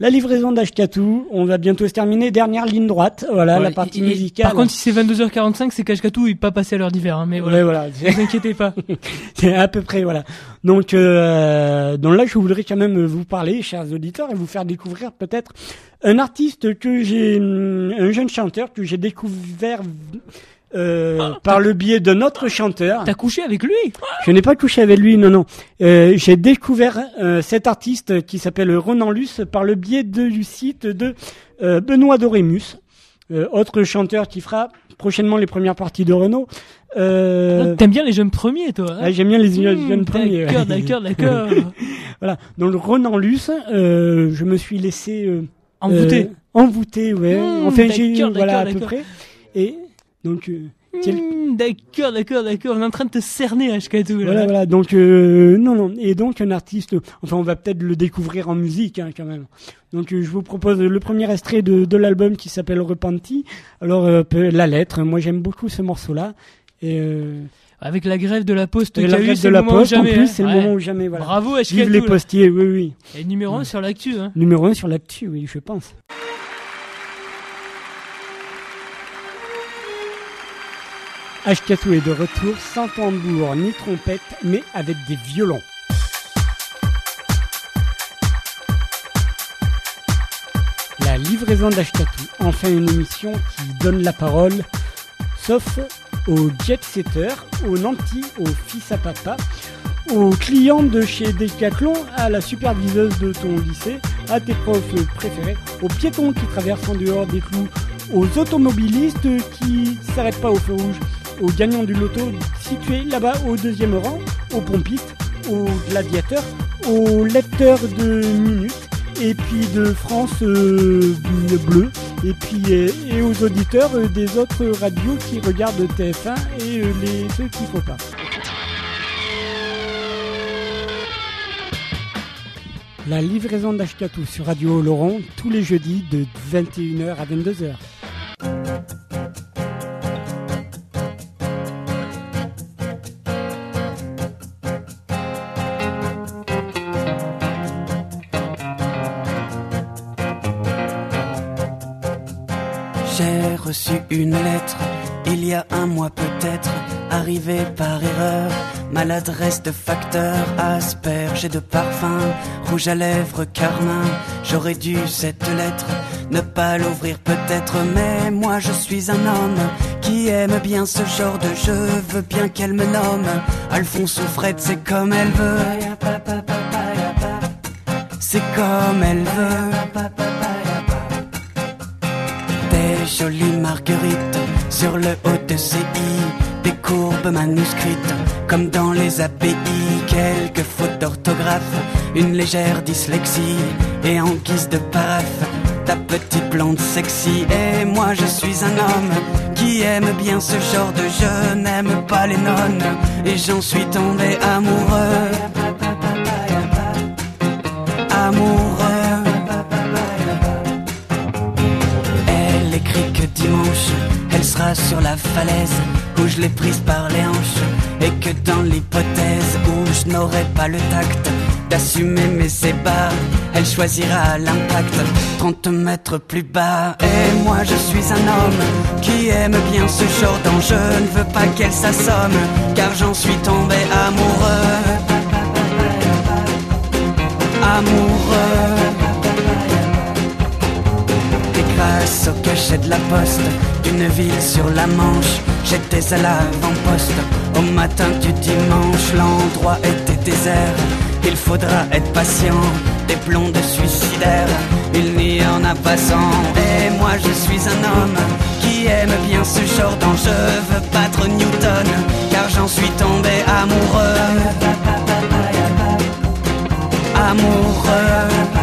la livraison d'Ashkatu. On va bientôt se terminer. Dernière ligne droite. Voilà, Ouais, la partie et- et- musicale. Par contre, si c'est 22h45, c'est Kashkatu, il pas passé à l'heure d'hiver. Hein, mais voilà. Ouais, voilà. Ne vous inquiétez pas. C'est à peu près voilà. Donc, euh, donc là, je voudrais quand même vous parler, chers auditeurs, et vous faire découvrir peut-être un artiste que j'ai, hum, un jeune chanteur que j'ai découvert euh, par le biais d'un autre chanteur. Ah, T'as couché avec lui? Je n'ai pas couché avec lui, non, non. Euh, j'ai découvert euh, cet artiste qui s'appelle Ronan Luce par le biais de- du site de euh, Benoît Dorémus, euh, autre chanteur qui fera prochainement les premières parties de Renault. Euh, T'aimes bien les jeunes premiers, toi hein? Ah, J'aime bien les Hmm, jeunes premiers. D'accord, ouais. d'accord, d'accord. voilà. Donc Ronan Luce, euh, je me suis laissé euh, Envoûté. euh, envoûté, ouais. Hmm, enfin, j'ai voilà à d'accord, peu d'accord. près. Et donc euh, Hmm, d'accord, d'accord, d'accord. On est en train de te cerner, Ashkatu. là. Voilà, voilà. Donc, euh, non, non. Et donc, un artiste, enfin, on va peut-être le découvrir en musique, hein, quand même. Donc, euh, je vous propose le premier extrait de, de l'album qui s'appelle Repenti. Alors, euh, la lettre. Moi, j'aime beaucoup ce morceau-là. Et, euh, Avec la grève de la poste la grève de la poste, en plus, hein. c'est le moment ou jamais, voilà. Bravo, Vive les postiers, oui, oui. Et numéro 1 sur l'actu. Hein. Numéro un sur l'actu, oui, je pense. Ashkatu est de retour sans tambour ni trompette, mais avec des violons. La livraison d'Ashkatu, enfin une émission qui donne la parole, sauf aux jet-setters, aux nantis, aux fils à papa, aux clients de chez Decathlon, à la superviseuse de ton lycée, à tes profs préférés, aux piétons qui traversent en dehors des clous, aux automobilistes qui s'arrêtent pas au feu rouge, aux gagnants du loto situés là-bas au deuxième rang, aux pompistes, aux gladiateurs, aux lecteurs de minutes et puis de France euh, Bleu et puis euh, et aux auditeurs euh, des autres radios qui regardent TF1 et euh, les ceux qui faut pas. La livraison d'Ashkatu sur Radio Laurent tous les jeudis de 21h à 22h. Reçu une lettre il y a un mois peut-être, arrivée par erreur. Maladresse de facteur, asperge et de parfum, rouge à lèvres, carmin. J'aurais dû cette lettre ne pas l'ouvrir peut-être, mais moi je suis un homme qui aime bien ce genre de jeu, veut bien qu'elle me nomme. Alphonse ou Fred, c'est comme elle veut. C'est comme elle veut. Jolies marguerites sur le haut de ses i, des courbes manuscrites. Comme dans les API, quelques fautes d'orthographe, une légère dyslexie et en guise de paraphe. Ta petite blonde sexy. Et moi je suis un homme qui aime bien ce genre de jeu, n'aime pas les nonnes. Et j'en suis tombé amoureux. Amoureux. Dimanche, elle sera sur la falaise où je l'ai prise par les hanches et que dans l'hypothèse où je n'aurai pas le tact d'assumer mes ébats, elle choisira l'impact 30 mètres plus bas. Et moi je suis un homme qui aime bien ce genre d'enjeu, ne veux pas qu'elle s'assomme, car j'en suis tombé amoureux. Amoureux. Au cachet de la poste? D'une ville sur la Manche, j'étais à l'avant-poste. Au matin du dimanche, l'endroit était désert. Il faudra être patient, des plombs de suicidaires, il n'y en a pas sans. Et moi je suis un homme qui aime bien ce genre d'enjeu, veux battre Newton, car j'en suis tombé amoureux. Amoureux.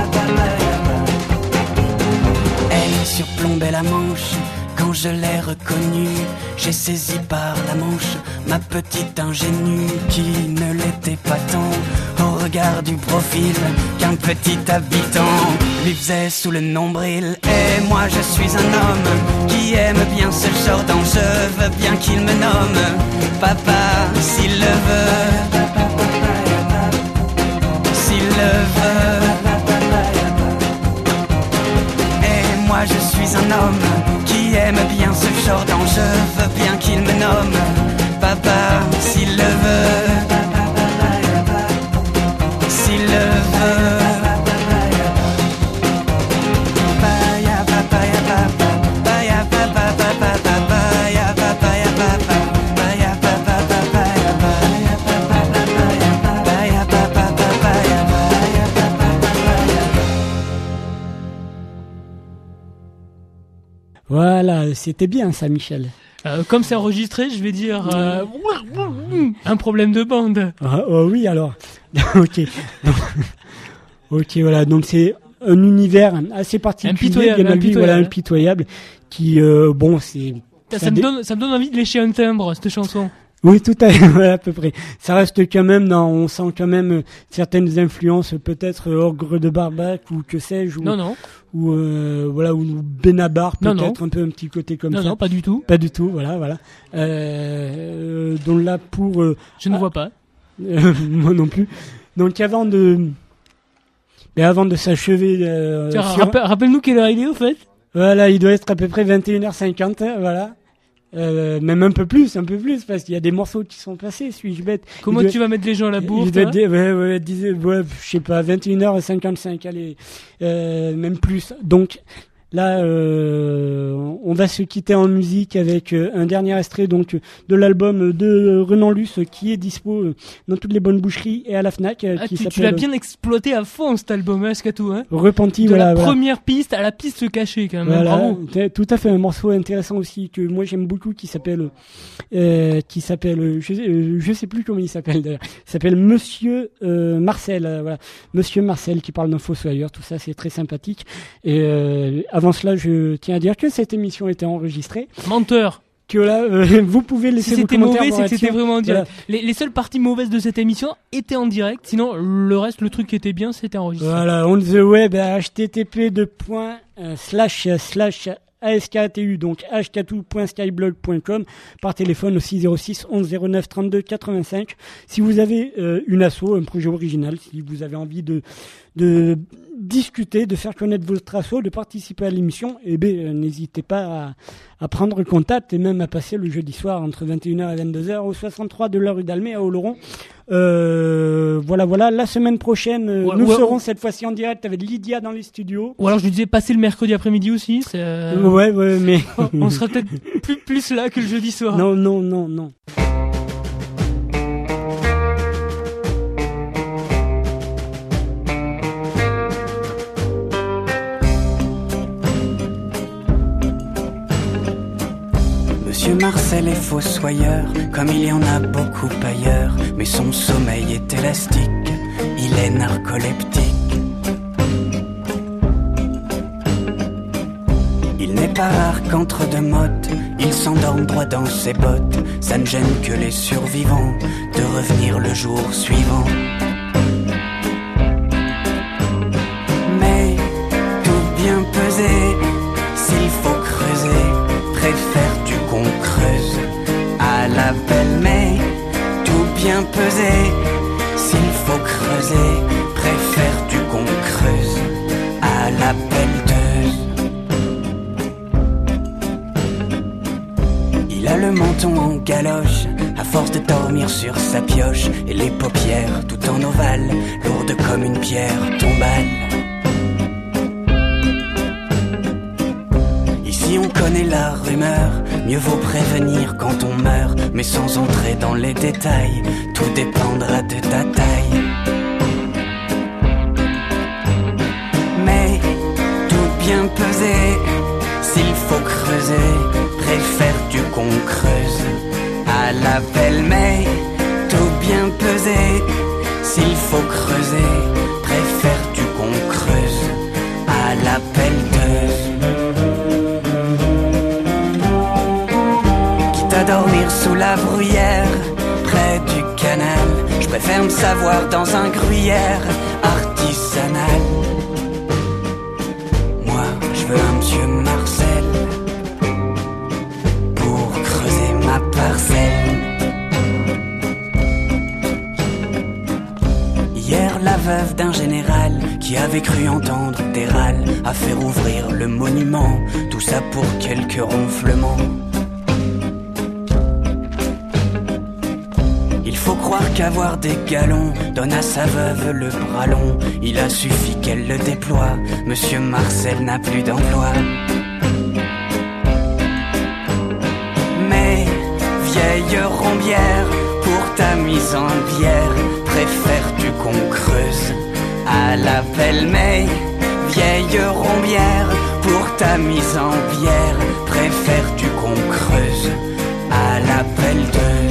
Surplombait la manche quand je l'ai reconnue, j'ai saisi par la manche ma petite ingénue qui ne l'était pas tant au regard du profil qu'un petit habitant lui faisait sous le nombril. Et moi je suis un homme qui aime bien ce genre d'enjeu, veux bien qu'il me nomme papa s'il le veut. S'il le veut. Moi je suis un homme qui aime bien ce genre d'enjeu, veux bien qu'il me nomme papa s'il le veut. S'il le veut. C'était bien ça, Michel. Euh, comme c'est enregistré, je vais dire euh, un problème de bande. Ah, oh oui, alors. ok. Ok, voilà. Donc c'est un univers assez particulier, Impitoyable, malgré, voilà, impitoyable. impitoyable, qui, euh, bon, c'est. Ça, ça me donne, ça me donne envie de lécher un timbre, cette chanson. Oui, tout à fait, voilà, à peu près. Ça reste quand même dans, on sent quand même euh, certaines influences, peut-être euh, Ogre de Barbac ou que sais-je, ou, Non, non. ou euh, voilà, ou Benabar, peut-être un peu un petit côté comme Non, ça. non, pas du tout. Pas du tout, voilà, voilà. Euh, donc là, pour... euh, Je ne vois pas. moi non plus. Donc avant de... Mais avant de s'achever... sur- Rappelle-nous quelle heure il est, au fait? Voilà, il doit être à peu près 21h50, hein, voilà. Euh, même un peu plus, un peu plus, parce qu'il y a des morceaux qui sont passés, suis-je bête Comment doit- tu vas mettre les gens à la bourre ouais, ouais, disais- ouais, je sais pas, 21h55, allez, euh, même plus. Donc là, euh, on va se quitter en musique avec euh, un dernier extrait donc de l'album de Renan Luce qui est dispo euh, dans toutes les bonnes boucheries et à la Fnac. Ah, qui tu, l'as bien exploité à fond cet album, hein, Scatou, hein Repenti, De voilà. la voilà. première piste à la piste cachée, quand même. hein, Voilà, Bravo. tout à fait un morceau intéressant aussi que moi j'aime beaucoup qui s'appelle euh, qui s'appelle je, sais- je sais plus comment il s'appelle d'ailleurs. Il s'appelle Monsieur euh, Marcel voilà. Monsieur Marcel qui parle d'un fossoyeur, tout ça c'est très sympathique et euh, avant cela je tiens à dire que cette émission était enregistrée Menteur. que là euh, vous pouvez laisser Si vos c'était mauvais, c'est que c'était vraiment en direct. Voilà. Les, les seules parties mauvaises de cette émission étaient en direct. Sinon, le reste, le truc qui était bien, c'était enregistré. Voilà, on the web à http de point, euh, slash slash ASKTU, donc hk2.skyblog.com, par téléphone aussi 06 11 09 32 85. Si vous avez euh, une asso, un projet original, si vous avez envie de, de discuter, de faire connaître votre assaut, de participer à l'émission, eh bien, euh, n'hésitez pas à, prendre contact et même à passer le jeudi soir entre 21h et 22h au 63 de la rue d'Almé à Oloron. Euh, voilà, voilà. La semaine prochaine, euh, nous serons cette fois-ci en direct avec Lydia dans les studios. Ou alors je lui disais passer le mercredi après-midi aussi. Ouais, ouais, mais on sera peut-être plus, plus là que le jeudi soir. Non, non, non, non. Marcel est fossoyeur, comme il y en a beaucoup ailleurs, mais son sommeil est élastique, il est narcoleptique. Il n'est pas rare qu'entre deux mottes, il s'endorme droit dans ses bottes, ça ne gêne que les survivants de revenir le jour suivant. Sur sa pioche, et les paupières tout en ovale, lourdes comme une pierre tombale. Si on connaît la rumeur, mieux vaut prévenir quand on meurt, mais sans entrer dans les détails, tout dépendra de ta taille. Mais tout bien pesé, s'il faut creuser, préfères-tu qu'on creuse à la belle mais bien pesé, s'il faut creuser, préfères-tu qu'on creuse à la pelleteuse. dormir sous la bruyère, près du canal. Je préfère me savoir dans un gruyère avait cru entendre des râles a fait rouvrir le monument, tout ça pour quelques ronflements. faut croire qu'avoir des galons donne à sa veuve le bras long. Il a suffi qu'elle le déploie. Monsieur Marcel n'a plus d'emploi. Mais, vieille rombière, pour ta mise en bière, préfères-tu qu'on creuse à la belle mais Vieille rombière, pour ta mise en bière, préfères-tu qu'on creuse à la pelleteuse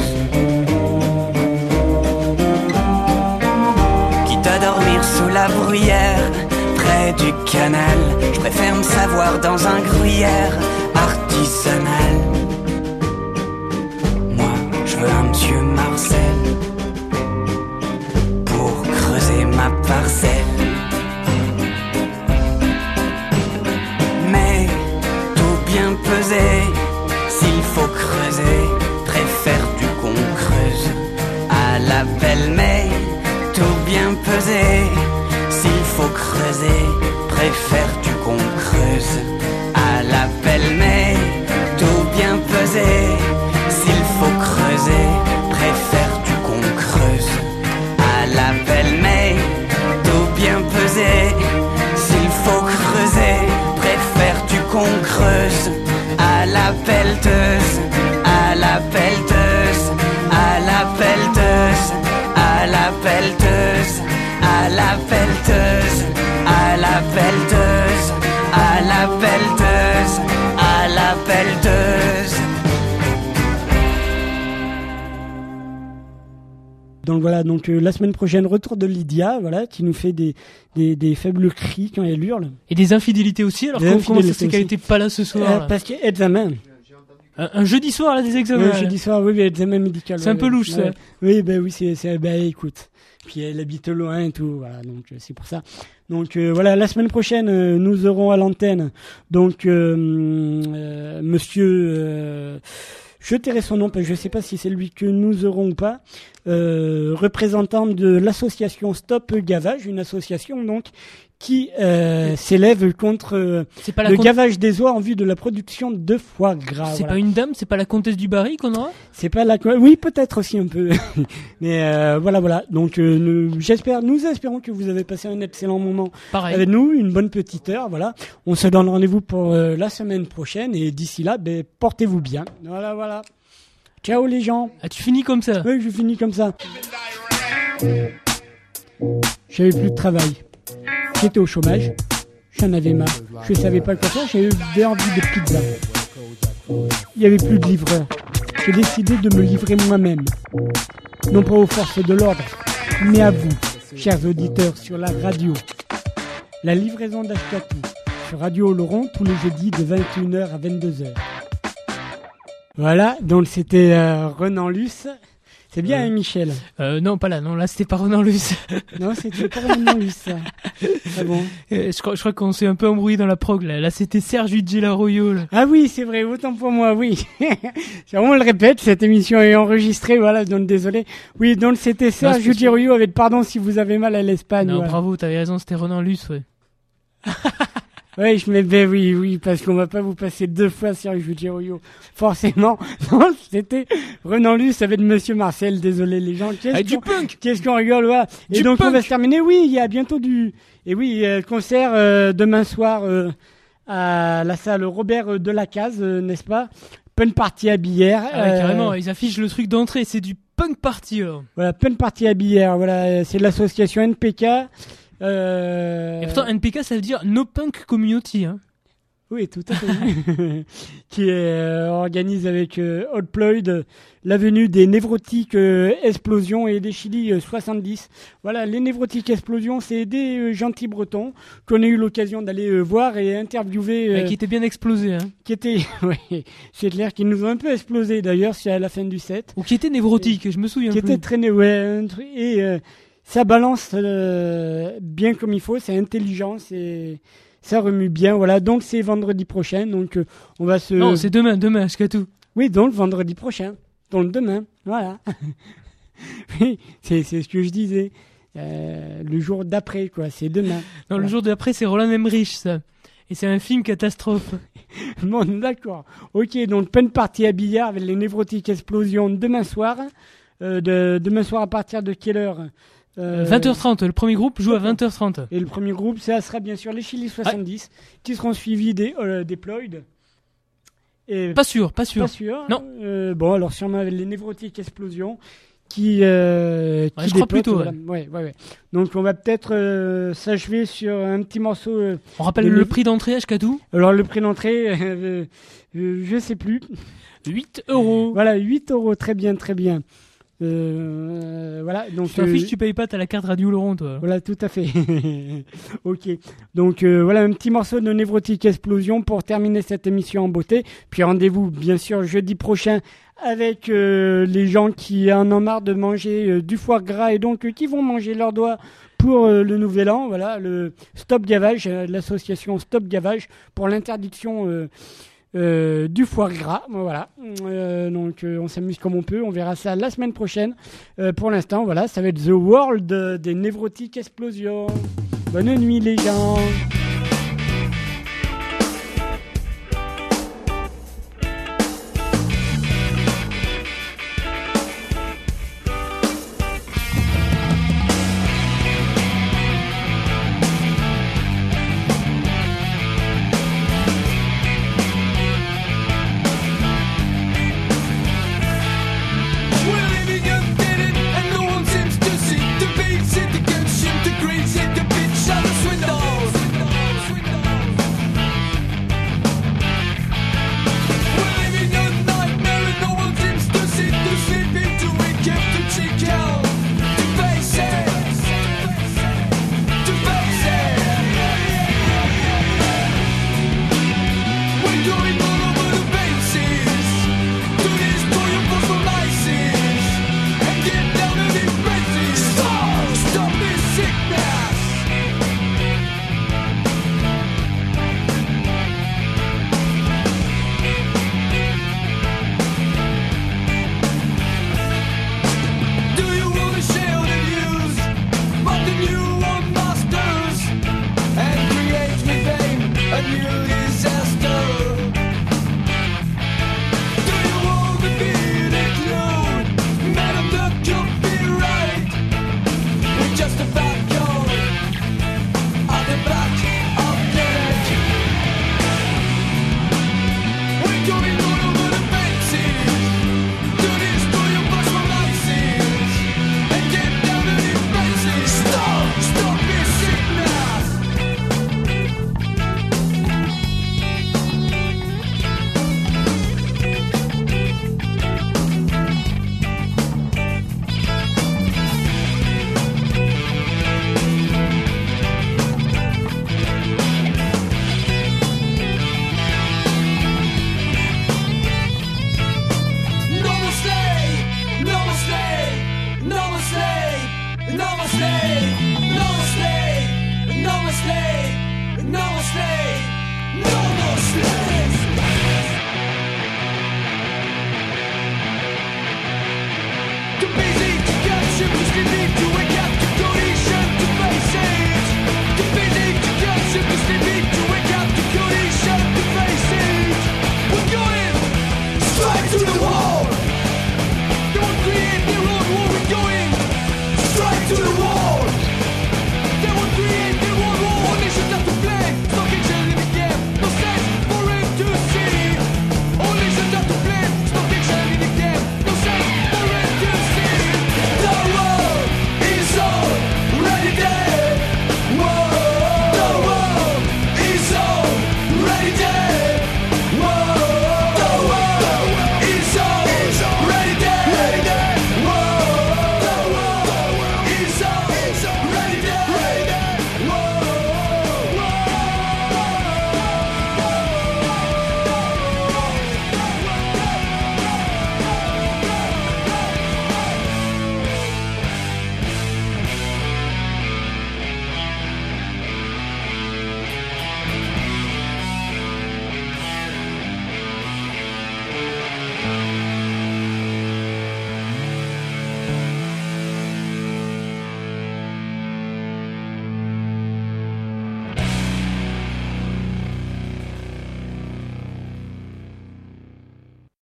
sous la bruyère, près du canal. Je préfère me savoir dans un gruyère artisanal. Moi, je veux un monsieur Marcel creuser, préfères-tu qu'on creuse à la belle mais tout bien pesé S'il faut creuser, préfères-tu qu'on creuse à la belle mais tout bien pesé S'il faut creuser, préfères-tu qu'on creuse à la pelleteuse, à la pelleteuse, à la pelleteuse, à la pelleteuse, à la pelleteuse la pelleteuse, à la pelleteuse, à la pelleteuse. Donc voilà, donc euh, la semaine prochaine, retour de Lydia, voilà, qui nous fait des, des, des faibles cris quand elle hurle. Et des infidélités aussi, alors comment ça c'est qu'elle était pas là ce soir euh, Parce qu'il y a examen. Un, un, jeudi soir, là, des examens. Oui, jeudi soir, oui, mais examen médical. C'est un peu louche, ça. Oui, ben oui, c'est, ben écoute. Puis elle habite loin et tout, voilà, donc euh, c'est pour ça. Donc euh, voilà, la semaine prochaine, euh, nous aurons à l'antenne donc Monsieur je tairai son nom, parce que je ne sais pas si c'est lui que nous aurons ou pas, euh, représentant de l'association Stop Gavage, une association donc qui euh, s'élève contre euh, pas le gavage des oies en vue de la production de foie gras. C'est voilà. pas une dame, c'est pas la comtesse du Barry qu'on aura? C'est pas la oui peut-être aussi un peu. Mais euh, voilà voilà. Donc euh, nous- j'espère nous espérons que vous avez passé un excellent moment Pareil. avec nous. Une bonne petite heure voilà. On se donne rendez-vous pour la semaine prochaine. Et d'ici là ben portez-vous bien. Voilà voilà. Ciao les gens. Ah tu finis comme ça? Oui je finis comme ça. J'avais plus de travail j'étais au chômage j'en avais marre. Je savais pas quoi faire j'avais envie de pizza il y avait plus de livreur j'ai décidé de me livrer moi-même. Non pas aux forces de l'ordre mais à vous chers auditeurs sur la radio. La livraison d'Ashkatou sur Radio Laurent tous les jeudis de 21h à 22h voilà donc c'était euh, Renan Luce c'est bien hein, Michel euh, Non, pas là, non, là c'était pas Renan Luce. non, c'était pas Renan Luce, ça. Ah bon Euh, je crois, je crois qu'on s'est un peu embrouillé dans la prog, là. Là c'était Serge là. Ah oui, c'est vrai, autant pour moi, oui. On le répète, cette émission est enregistrée, voilà, donc désolé. Oui, donc c'était Serge Giroyo avec pardon si vous avez mal à l'Espagne. Non, voilà. bravo, t'avais raison, c'était Renan Luce, ouais. Oui, je mets ben oui, oui, parce qu'on va pas vous passer deux fois Serge Giroyo. Forcément, non, c'était Renan Luce avec Monsieur Marcel, désolé les gens. Qu'est-ce Ah, du punk Qu'est-ce qu'on rigole, voilà. Et Du donc on punk va se terminer, oui, il y a bientôt du... Et oui, euh, concert euh, demain soir euh, à la salle Robert de la Case, euh, n'est-ce pas? Punk party à Billère. Ah ouais, euh, carrément, ils affichent le truc d'entrée, c'est du punk party, alors. Voilà, Punk party à Billère, voilà, euh, c'est l'association NPK. Euh... Et pourtant, NPK, ça veut dire No Punk Community, hein. Oui, tout à fait. qui euh, organise avec euh, Old Ployd l'avenue des névrotiques explosions et des Chili euh, 70. Voilà, les névrotiques explosions, c'est des gentils bretons qu'on a eu l'occasion d'aller voir et interviewer. Euh, qui était bien explosé, hein. qui étaient, ouais, c'est clair qu'ils nous ont un peu explosé d'ailleurs, c'est à la fin du set. Ou qui était névrotique, je me souviens Qui était traîné, ouais, et euh, ça balance euh, bien comme il faut, c'est intelligent, c'est ça remue bien, voilà. Donc c'est vendredi prochain, donc euh, on va se. Non, c'est demain, demain, jusqu'à tout. Oui, donc vendredi prochain, donc demain, voilà. oui, c'est c'est ce que je disais. Euh, le jour d'après, quoi, c'est demain. Non, le jour d'après, c'est Roland Emmerich, ça. Et c'est un film catastrophe. Bon, d'accord. Ok, donc plein de parties à billard avec les névrotiques explosions demain soir. Euh, de, demain soir à partir de quelle heure? Euh, 20h30, le premier groupe joue à 20h30. Et le premier groupe, ça sera bien sûr les Chili 70, qui seront suivis des euh. Et Pas sûr, pas sûr. Pas sûr. Non. Euh, bon, alors sûrement les névrotiques explosions qui. Euh, qui Ouais, je crois plutôt, voilà. ouais. ouais, ouais. Donc on va peut-être euh, s'achever sur un petit morceau. euh, On rappelle le prix d'entrée à Shkatu Alors le prix d'entrée, euh, euh, je sais plus. 8 euros. Voilà, 8 euros, très bien, très bien. Euh, voilà, donc. Je euh, fiche, tu payes pas, t'as la carte Radio Laurent, toi. Voilà, tout à fait. ok. Donc euh, voilà un petit morceau de Névrotique Explosion pour terminer cette émission en beauté. Puis rendez-vous bien sûr jeudi prochain avec euh, les gens qui en ont marre de manger du foie gras et donc qui vont manger leurs doigts pour le nouvel an. Voilà, le Stop Gavage, l'association Stop Gavage pour l'interdiction euh, du foie gras. Voilà. Euh, donc euh, on s'amuse comme on peut. On verra ça la semaine prochaine. Pour l'instant, voilà, ça va être The World des névrotiques explosions. Bonne nuit les gens.